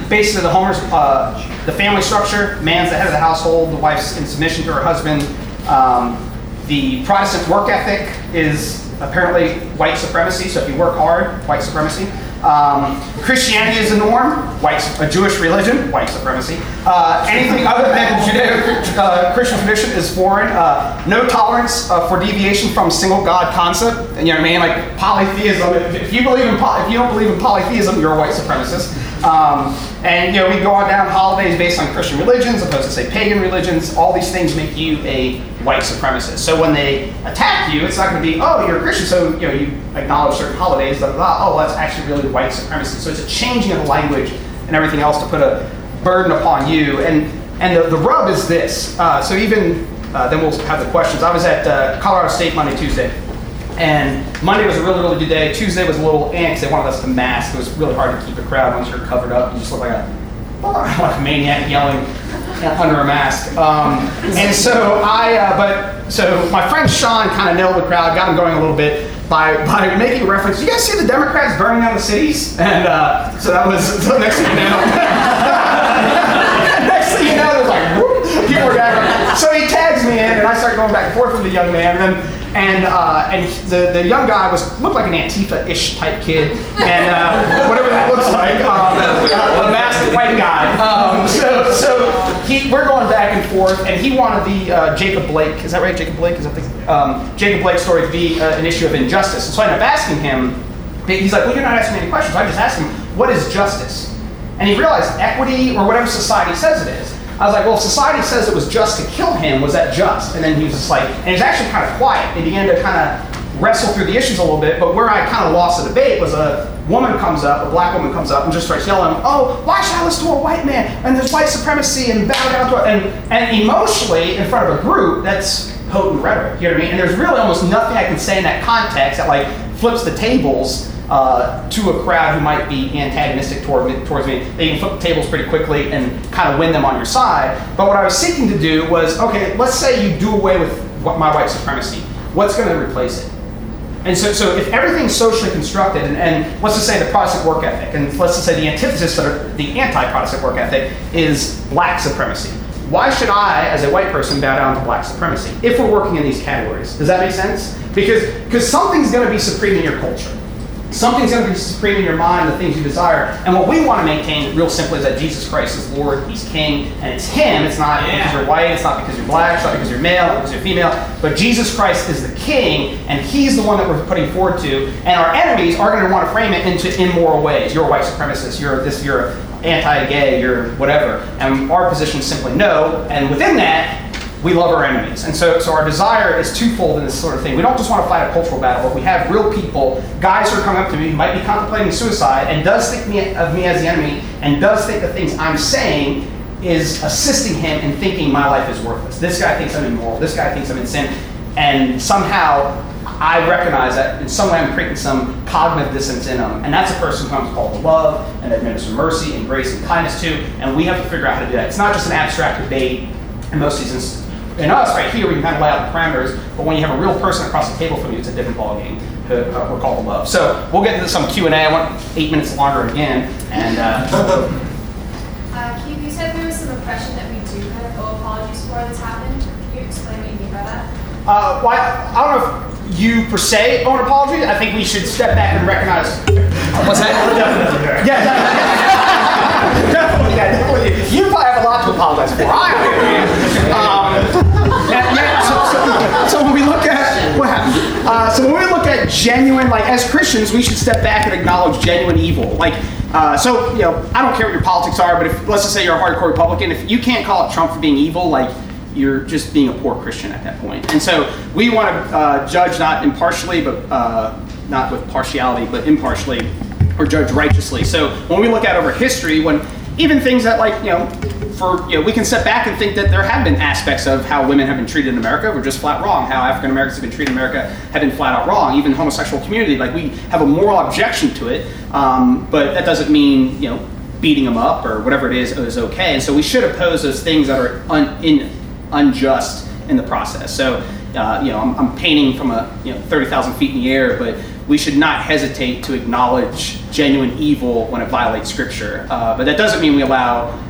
basically the Homer's, uh, the family structure, man's the head of the household, the wife's in submission to her husband. Um, the Protestant work ethic is apparently white supremacy, so if you work hard, white supremacy. Um, Christianity is the norm, white, a Jewish religion, white supremacy. Uh, anything other than Judeo-Christian uh, tradition is foreign. Uh, no tolerance uh, for deviation from single God concept. You know what I mean? Like polytheism. If you believe in if you don't believe in polytheism, you're a white supremacist. Um, and you know we go on down holidays based on Christian religions, opposed to say pagan religions. All these things make you a white supremacists. So when they attack you, it's not going to be, oh, you're a Christian, so you know you acknowledge certain holidays. Blah, blah, blah. oh, well, that's actually really white supremacy. So it's a changing of the language and everything else to put a burden upon you. And and the, the rub is this. Uh, so even uh, then we'll have the questions. I was at uh, Colorado State Monday, Tuesday. And Monday was a really, really good day. Tuesday was a little eh, they wanted us to mask. It was really hard to keep a crowd once you're covered up. You just look like a, like a maniac yelling under a mask. Um, and so I, uh, but so my friend Sean kind of nailed the crowd, got him going a little bit by by making reference. You guys see the Democrats burning down the cities? And uh, so that was so next thing you know. next thing you know, there's like whoop, people were gathering. So he tags me in, and I start going back and forth with the young man, and then and uh, and the, the young guy was looked like an Antifa-ish type kid, and uh, whatever that looks like, um, a masked white guy. Um, so so he, we're going back and forth, and he wanted the uh, Jacob Blake. Is that right, Jacob Blake? Is that the um, Jacob Blake story to be uh, an issue of injustice? And so I ended up asking him. He's like, well, you're not asking me any questions. I just asked him, what is justice? And he realized equity or whatever society says it is. I was like, well, if society says it was just to kill him, was that just? And then he was just like, and he was actually kind of quiet. He began to kind of wrestle through the issues a little bit. But where I kind of lost the debate was a woman comes up, a black woman comes up and just starts yelling, oh, why should I listen to a white man? And there's white supremacy and bow down to it. And, and emotionally, in front of a group, that's potent rhetoric. You know what I mean? And there's really almost nothing I can say in that context that like flips the tables uh, to a crowd who might be antagonistic toward me, towards me. They can flip tables pretty quickly and kind of win them on your side. But what I was seeking to do was, okay, let's say you do away with my white supremacy. What's going to replace it? And so, so if everything's socially constructed, and, and, let's just say the Protestant work ethic, and let's just say the antithesis of the anti-Protestant work ethic is black supremacy. Why should I, as a white person, bow down to black supremacy if we're working in these categories? Does that make sense? Because because something's going to be supreme in your culture. Something's going to be supreme in your mind, the things you desire. And what we want to maintain, real simply, is that Jesus Christ is Lord, He's King, and it's Him. It's not yeah. because you're white, it's not because you're black, it's not because you're male, it's because you're female. But Jesus Christ is the King, and He's the one that we're putting forward to. And our enemies are going to want to frame it into immoral ways. You're a white supremacist, you're this, you're anti-gay, you're whatever. And our position is simply no. And within that, we love our enemies. And so, so our desire is twofold in this sort of thing. We don't just want to fight a cultural battle, but we have real people, guys who are coming up to me who might be contemplating suicide and does think me, of me as the enemy and does think the things I'm saying is assisting him in thinking my life is worthless. This guy thinks I'm immoral. This guy thinks I'm in sin. And somehow I recognize that in some way I'm creating some cognitive dissonance in them. And that's a person who comes called to love and administer mercy and grace and kindness to. And we have to figure out how to do that. It's not just an abstract debate in most of these in us, right here, we can kind of lay out the parameters, but when you have a real person across the table from you, it's a different ballgame. Uh, we're called love. So we'll get into some Q&A. I want eight minutes longer again. And uh, uh, Keith, you said there was some oppression that we do kind of owe apologies for that's happened. Can you explain what you mean by that? Uh, well, I, I don't know if you per se owe an apology. I think we should step back and recognize. What's that? yeah, definitely. definitely, yeah, definitely. You probably have a lot to apologize for. I um, so, so, when we look at what happened, uh, so when we look at genuine, like as Christians, we should step back and acknowledge genuine evil. Like, uh, so you know, I don't care what your politics are, but if let's just say you're a hardcore Republican, if you can't call it Trump for being evil, like you're just being a poor Christian at that point. And so we want to uh, judge not impartially, but uh, not with partiality, but impartially, or judge righteously. So when we look at over history, when even things that like you know for you know we can step back and think that there have been aspects of how women have been treated in America were just flat wrong. How African Americans have been treated in America have been flat out wrong. Even the homosexual community, like we have a moral objection to it, um, but that doesn't mean you know beating them up or whatever it is is okay. And so we should oppose those things that are un, in, unjust in the process. So uh, you know I'm, I'm painting from a you know 30,000 feet in the air, but we should not hesitate to acknowledge genuine evil when it violates scripture. Uh, but that doesn't mean we allow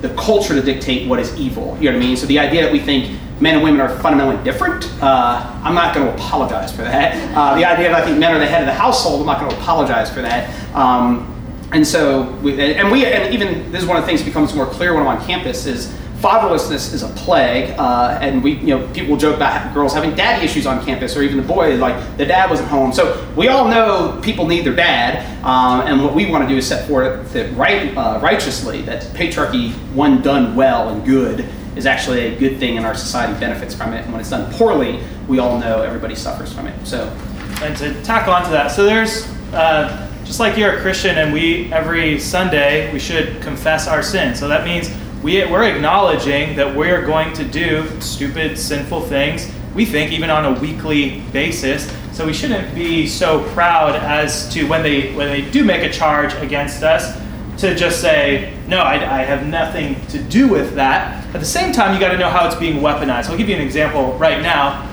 the culture to dictate what is evil. You know what I mean? So the idea that we think men and women are fundamentally different, uh, I'm not going to apologize for that. Uh, the idea that I think men are the head of the household, I'm not going to apologize for that. Um, and so, we, and we, and even this is one of the things that becomes more clear when I'm on campus is fatherlessness is a plague, uh, and we, you know, people joke about girls having daddy issues on campus, or even the boy, like the dad wasn't home. So we all know people need their dad, um, and what we want to do is set forth that right, uh, righteously that patriarchy, when done well and good, is actually a good thing, and our society benefits from it. And when it's done poorly, we all know everybody suffers from it. So, and to tackle onto that, so there's. Uh, just like you're a Christian and we every Sunday we should confess our sin. So that means we, we're acknowledging that we're going to do stupid, sinful things, we think, even on a weekly basis. So we shouldn't be so proud as to when they, when they do make a charge against us, to just say, no, I, I, have nothing to do with that. At the same time, you got to know how it's being weaponized. I'll give you an example right now.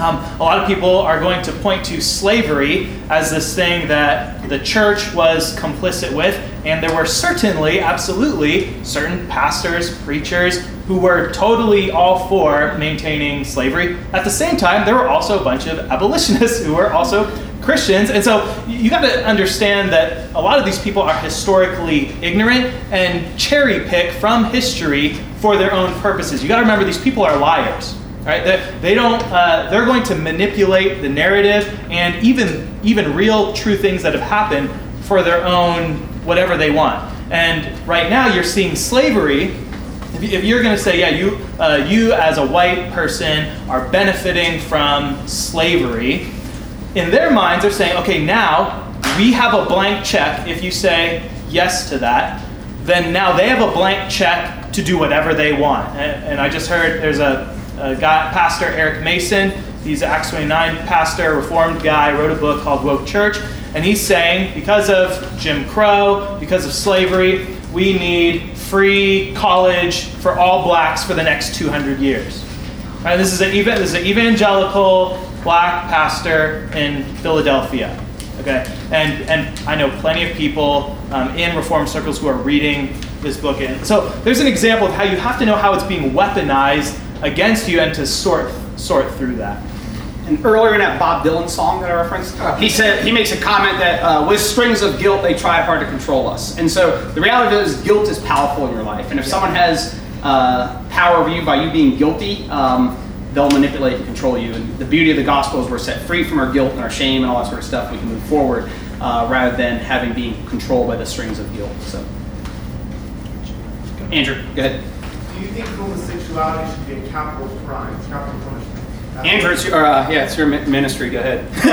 Um, a lot of people are going to point to slavery as this thing that the church was complicit with, and there were certainly, absolutely, certain pastors, preachers who were totally all for maintaining slavery. At the same time, there were also a bunch of abolitionists who were also Christians. And so you got to understand that a lot of these people are historically ignorant and cherry pick from history for their own purposes. You got to remember these people are liars. Right? They, they don't. Uh, they're going to manipulate the narrative and even even real true things that have happened for their own whatever they want. And right now, you're seeing slavery. If you're going to say, yeah, you uh, you as a white person are benefiting from slavery, in their minds, they're saying, okay, now we have a blank check. If you say yes to that, then now they have a blank check to do whatever they want. And, and I just heard there's a a guy, Pastor Eric Mason. He's an Acts 29 pastor, reformed guy, wrote a book called Woke Church. And he's saying because of Jim Crow, because of slavery, we need free college for all blacks for the next 200 years. Right, this, is an, this is an evangelical black pastor in Philadelphia. Okay, and and I know plenty of people um, in reform circles who are reading this book. And so there's an example of how you have to know how it's being weaponized against you and to sort sort through that. And earlier in that Bob Dylan song that I referenced, he said he makes a comment that uh, with strings of guilt they tried hard to control us. And so the reality is guilt is powerful in your life, and if yeah. someone has uh, power over you by you being guilty, um, they'll manipulate and control you. And the beauty of the gospel is we're set free from our guilt and our shame and all that sort of stuff. We can move forward uh, rather than having being controlled by the strings of guilt. So, Andrew, go ahead do you think homosexuality should be a capital crime, capital punishment? Andrew, it's your, uh, yeah, it's your ministry. Go ahead.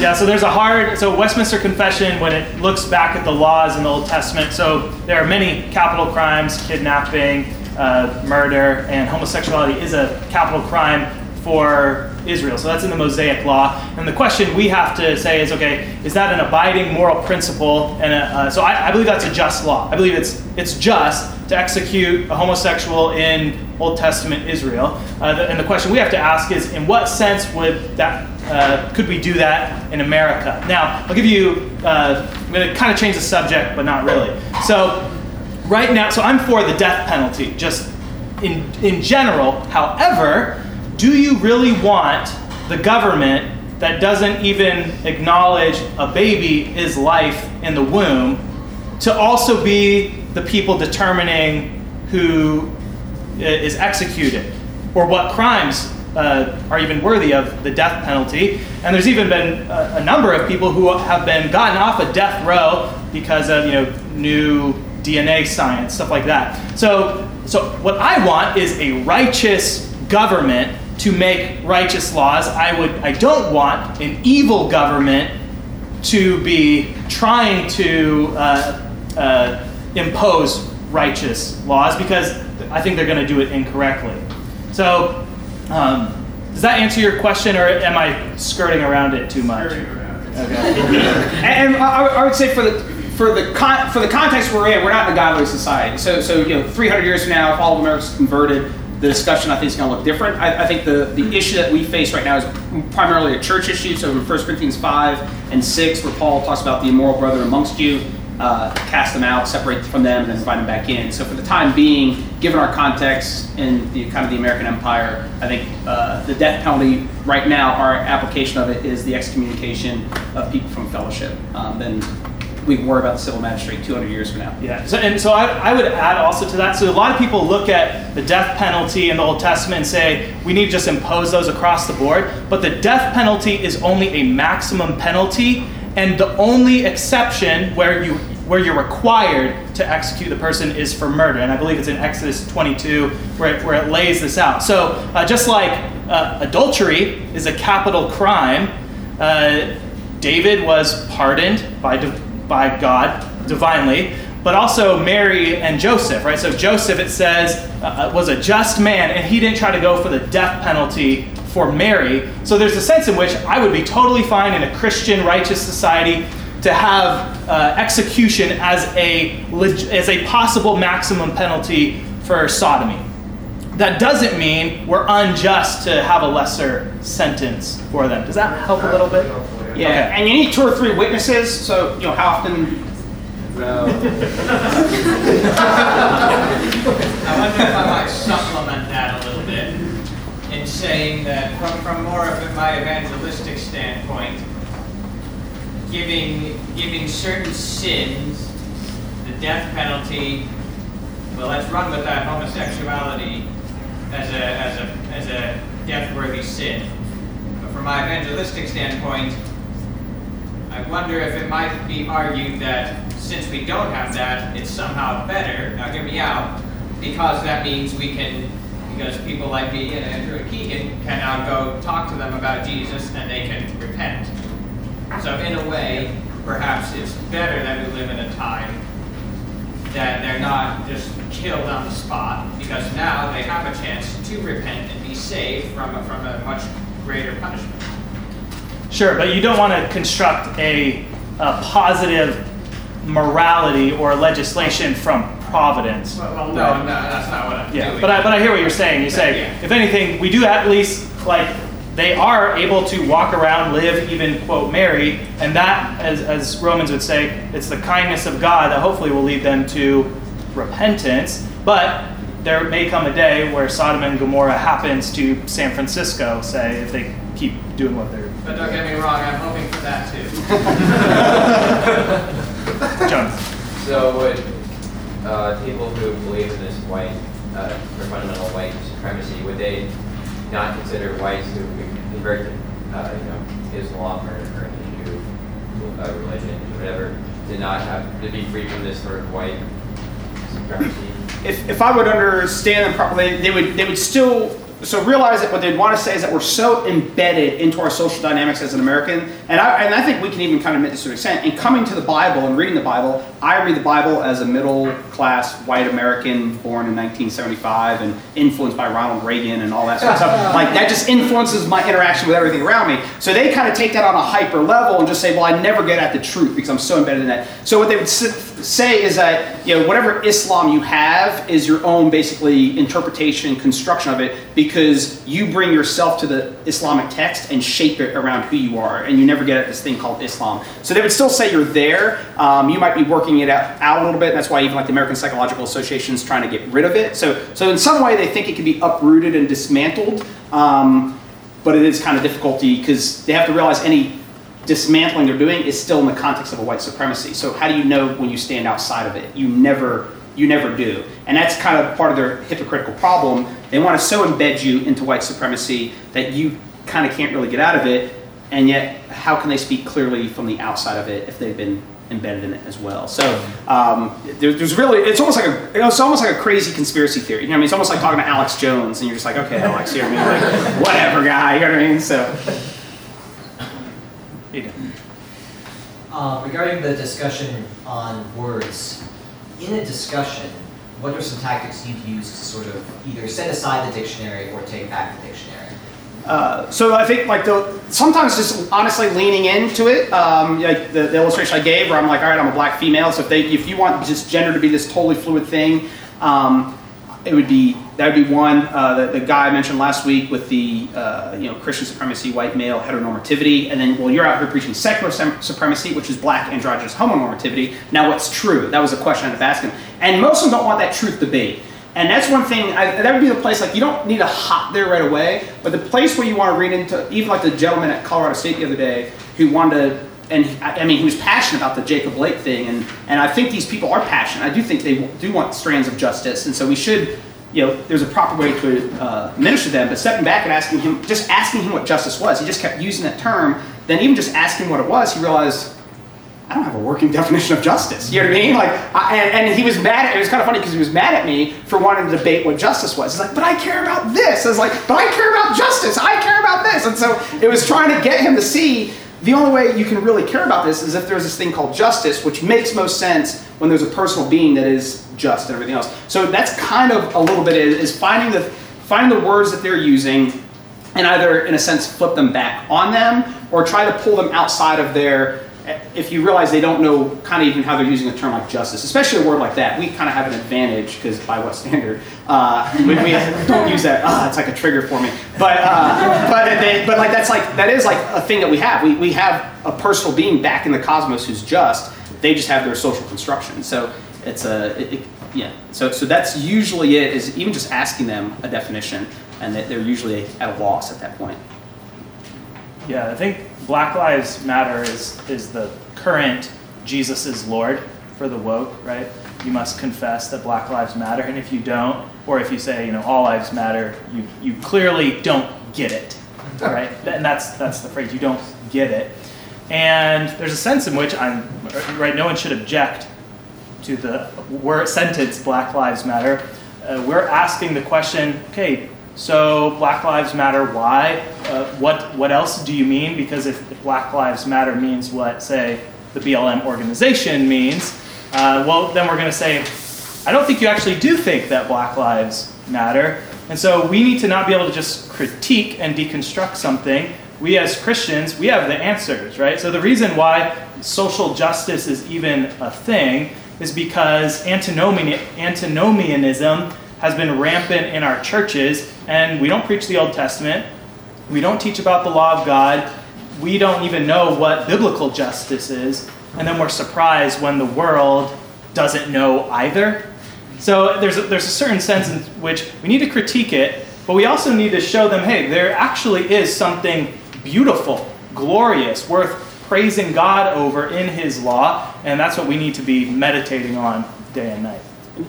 yeah, so there's a hard, so Westminster Confession, when it looks back at the laws in the Old Testament, so there are many capital crimes, kidnapping, uh, murder, and homosexuality is a capital crime for Israel. So that's in the Mosaic Law. And the question we have to say is, okay, is that an abiding moral principle? And a, uh, so I, I, believe that's a just law. I believe it's it's just to execute a homosexual in Old Testament Israel. Uh, the, and the question we have to ask is, in what sense would that uh, could we do that in America? Now, I'll give you. Uh, I'm going to kind of change the subject, but not really. So right now, so I'm for the death penalty, just in in general. However do you really want the government that doesn't even acknowledge a baby is life in the womb to also be the people determining who is executed or what crimes uh, are even worthy of the death penalty. And there's even been a, a, number of people who have been gotten off a death row because of you know new DNA science, stuff like that. So, so what I want is a righteous government to make righteous laws. I would I don't want an evil government to be trying to uh, uh, impose righteous laws because I think they're going to do it incorrectly. So, um, does that answer your question, or am I skirting around it too much? Okay. and I, I would say for the for the con- for the context we're in, we're not in a godly society. So so you know, 300 years from now, if all of America's converted, the discussion I think is going to look different. I, I, think the, the issue that we face right now is primarily a church issue. So in 1 Corinthians 5 and 6, where Paul talks about the immoral brother amongst you, uh, cast them out, separate from them, and then invite them back in. So for the time being, given our context in the kind of the American empire, I think uh, the death penalty right now, our application of it is the excommunication of people from fellowship. Um, then we worry about the civil magistrate 200 years from now. Yeah, so, and so I, I would add also to that. So a lot of people look at the death penalty in the Old Testament and say we need to just impose those across the board. But the death penalty is only a maximum penalty, and the only exception where you where you're required to execute the person is for murder. And I believe it's in Exodus 22 where it, where it lays this out. So uh, just like uh, adultery is a capital crime, uh, David was pardoned by by God divinely, but also Mary and Joseph, right? So Joseph, it says, uh, uh, was a just man, and he didn't try to go for the death penalty for Mary. So there's a sense in which I would be totally fine in a Christian righteous society to have uh, execution as a as a possible maximum penalty for sodomy. That doesn't mean we're unjust to have a lesser sentence for them. Does that help a little bit? Yeah, Okay. and you need two or three witnesses. So you know how often. I wonder if I might supplement that a little bit in saying that from, from more of my evangelistic standpoint, giving, giving certain sins the death penalty, well, let's run with that homosexuality as a, as a, as a death-worthy sin. But from my evangelistic standpoint, I wonder if it might be argued that since we don't have that, it's somehow better, now hear me out, because that means we can, because people like me and Andrew and Keegan can now go talk to them about Jesus and they can repent. So in a way, perhaps it's better that we live in a time that they're not just killed on the spot, because now they have a chance to repent and be saved from a, from a much greater punishment. Sure, but you don't want to construct a, a positive morality or legislation from providence. Well, well, no, no, that's not what I'm Yeah, doing. but I, but I hear what you're saying. You say, Yeah. if anything, we do at least like they are able to walk around, live, even quote marry, and that, as, as Romans would say, it's the kindness of God that hopefully will lead them to repentance. But there may come a day where Sodom and Gomorrah happens to San Francisco, say, if they keep doing what they're But don't get me wrong, I'm hoping for that too. Jonas. So would uh, people who believe in this white, uh, or fundamental white supremacy, would they not consider whites who convert to, uh, you know, Islam or, or Hindu uh, religion or whatever, to not have, to be free from this sort of white supremacy? If, if I would understand them properly, they would they would still so realize that what they'd want to say is that we're so embedded into our social dynamics as an American, and I, and I think we can even kind of admit this to an extent. In coming to the Bible and reading the Bible, I read the Bible as a middle class white American born in 1975 and influenced by Ronald Reagan and all that sort of stuff. Like that just influences my interaction with everything around me. So they kind of take that on a hyper level and just say, well, I never get at the truth because I'm so embedded in that. So what they would say is that you know whatever Islam you have is your own basically interpretation and construction of it because you bring yourself to the Islamic text and shape it around who you are and you never get at this thing called Islam. So they would still say you're there. Um, you might be working it out, out a little bit. And that's why even like the American Psychological Association is trying to get rid of it. So so in some way they think it can be uprooted and dismantled. Um, but it is kind of difficulty because they have to realize any dismantling they're doing is still in the context of a white supremacy. So how do you know when you stand outside of it? You never you never do. And that's kind of part of their hypocritical problem. They want to so embed you into white supremacy that you kind of can't really get out of it. And yet, how can they speak clearly from the outside of it if they've been embedded in it as well? So um, there, there's really, it's almost like a, it's almost like a crazy conspiracy theory. You know what I mean? It's almost like talking to Alex Jones, and you're just like, okay, Alex, you know what I mean? Like, whatever, guy. You know what I mean? So. Uh, regarding the discussion on words, in a discussion, what are some tactics you've used to sort of either set aside the dictionary or take back the dictionary? Uh, so I think like the sometimes just honestly leaning into it, um, like the, the illustration I gave, where I'm like, all right, I'm a black female, so if they if you want just gender to be this totally fluid thing, um, it would be that would be one. Uh, the, the guy I mentioned last week with the uh, you know Christian supremacy, white male heteronormativity, and then well you're out here preaching secular sem- supremacy, which is black androgynous homonormativity. Now what's true? That was a question I ask him, and most of them don't want that truth debate. And that's one thing, I, that would be the place, like, you don't need to hop there right away, but the place where you want to read into, even like the gentleman at Colorado State the other day who wanted to, and I I mean, he was passionate about the Jacob Blake thing, and, and I think these people are passionate. I do think they do want strands of justice, and so we should, you know, there's a proper way to uh, minister them, but stepping back and asking him, just asking him what justice was, he just kept using that term, then even just asking what it was, he realized, I don't have a working definition of justice. You know what I mean? Like, I, and, and he was mad. At, it was kind of funny because he was mad at me for wanting to debate what justice was. He's like, but I care about this. I was like, but I care about justice. I care about this. And so it was trying to get him to see the only way you can really care about this is if there's this thing called justice, which makes most sense when there's a personal being that is just and everything else. So that's kind of a little bit is, finding the finding the words that they're using and either, in a sense, flip them back on them or try to pull them outside of their. If you realize they don't know kind of even how they're using a term like justice, especially a word like that, we kind of have an advantage because by what standard? Uh, we, we don't use that. Ah, it's like a trigger for me. But uh, but they, but like that's like that is like a thing that we have. We we have a personal being back in the cosmos who's just. They just have their social construction. So it's a it, it, yeah. So so that's usually it. Is even just asking them a definition and that they're usually at a loss at that point. Yeah, I think Black Lives Matter is, is the current Jesus is Lord for the woke, right? You must confess that Black Lives Matter, and if you don't, or if you say, you know, all lives matter, you, you clearly don't get it, right? And that's, that's the phrase, you don't get it. And there's a sense in which I'm, right, no one should object to the word sentence Black Lives Matter. Uh, we're asking the question, okay, so Black Lives Matter, why? Uh, what, what else do you mean? Because if, if, Black Lives Matter means what, say, the BLM organization means, uh, well, then we're going to say, I don't think you actually do think that Black Lives Matter. And so we need to not be able to just critique and deconstruct something. We as Christians, we have the answers, right? So the reason why social justice is even a thing is because antinomian, antinomianism has been rampant in our churches, and we don't preach the Old Testament. We don't teach about the law of God. We don't even know what biblical justice is. And then we're surprised when the world doesn't know either. So there's a, there's a certain sense in which we need to critique it, but we also need to show them hey, there actually is something beautiful, glorious, worth praising God over in His law, and that's what we need to be meditating on day and night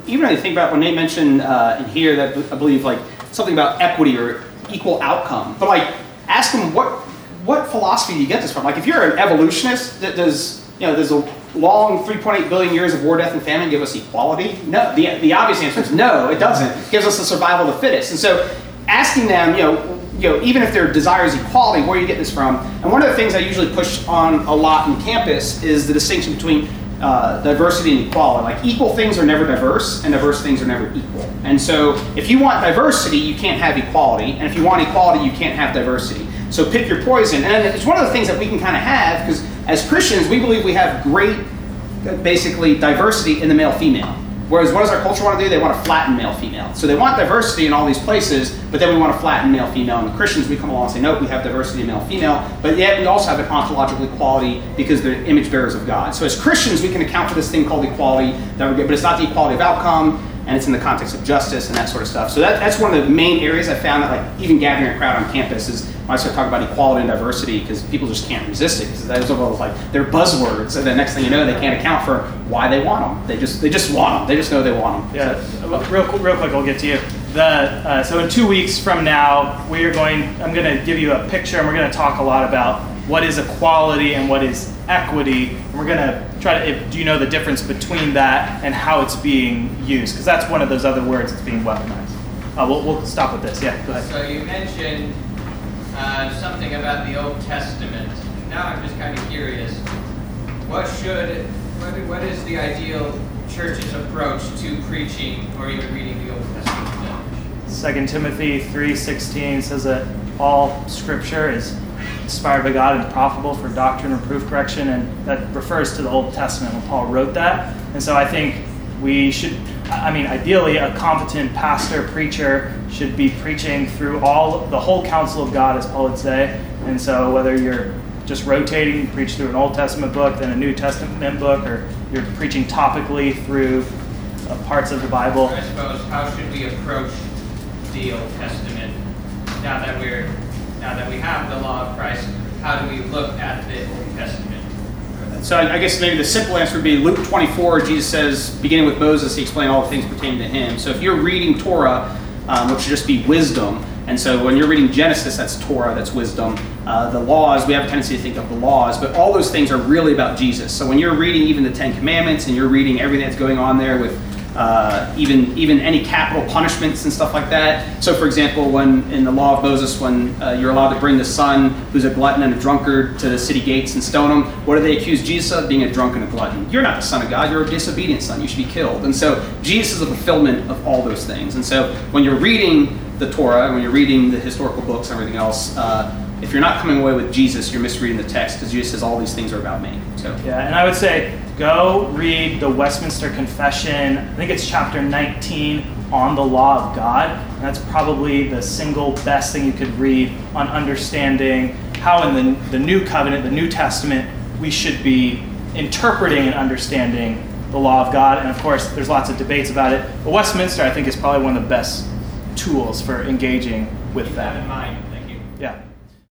even I think about when they mention uh, in here that I believe like something about equity or equal outcome, but like ask them what what philosophy do you get this from? Like if you're an evolutionist, that does you know there's a long 3.8 billion years of war, death, and famine give us equality? No. The, the obvious answer is no, it doesn't. It gives us the survival of the fittest. And so asking them, you know, you know, even if their desire is equality, where do you get this from? And one of the things I usually push on a lot in campus is the distinction between uh, diversity and equality. Like equal things are never diverse, and diverse things are never equal. And so, if you want diversity, you can't have equality, and if you want equality, you can't have diversity. So pick your poison. And it's one of the things that we can kind of have because as Christians, we believe we have great, basically, diversity in the male-female. Whereas what does our culture want to do? They want to flatten male female. So they want diversity in all these places, but then we want to flatten male female. And the Christians, we come along and say, nope, we have diversity in male female, but yet we also have an ontological equality because they're image bearers of God. So as Christians, we can account for this thing called equality that we get, but it's not the equality of outcome, and it's in the context of justice and that sort of stuff. So that, that's one of the main areas I found that like even gathering a crowd on campus is when I start talking about equality and diversity because people just can't resist it because those are like they're buzzwords and the next thing you know they can't account for why they want them. They just they just want them. They just know they want them. Yeah, so, real real quick, I'll get to you. The, uh, so in two weeks from now, we are going. I'm going to give you a picture, and we're going to talk a lot about what is equality and what is equity. And we're going to try to. If, do you know the difference between that and how it's being used? Because that's one of those other words that's being weaponized. Uh, we'll, we'll stop with this. Yeah, go ahead. So you mentioned uh, something about the Old Testament. Now I'm just kind of curious. What should, what, what is the ideal church's approach to preaching or even reading the Old Testament? 2 Timothy 3.16 says that all scripture is inspired by God and profitable for doctrine, reproof, correction, and that refers to the Old Testament when Paul wrote that. And so I think we should, I mean, ideally, a competent pastor, preacher should be preaching through all the whole counsel of God, as Paul would say. And so whether you're just rotating, preach through an Old Testament book, then a New Testament book, or you're preaching topically through uh, parts of the Bible. I suppose, how should we approach the Old Testament now that we're now that we have the law of Christ, how do we look at the Old Testament? So I guess maybe the simple answer would be Luke 24. Jesus says, beginning with Moses, he explained all the things pertaining to him. So if you're reading Torah, um, which just be wisdom, and so when you're reading Genesis, that's Torah, that's wisdom. Uh, the laws, we have a tendency to think of the laws, but all those things are really about Jesus. So when you're reading even the Ten Commandments and you're reading everything that's going on there with uh, even even any capital punishments and stuff like that. So, for example, when in the law of Moses, when uh, you're allowed to bring the son who's a glutton and a drunkard to the city gates and stone him, what do they accuse Jesus of? Being a drunk and a glutton. You're not the son of God. You're a disobedient son. You should be killed. And so, Jesus is a fulfillment of all those things. And so, when you're reading the the Torah, when you're reading the historical books and everything else, uh, if you're not coming away with Jesus, you're misreading the text because Jesus says all these things are about me. So Yeah, and I would say go read the Westminster Confession. I think it's chapter 19 on the law of God. And that's probably the single best thing you could read on understanding how in the, the New Covenant, the New Testament, we should be interpreting and understanding the law of God. And of course, there's lots of debates about it. But Westminster, I think, is probably one of the best tools for engaging with that.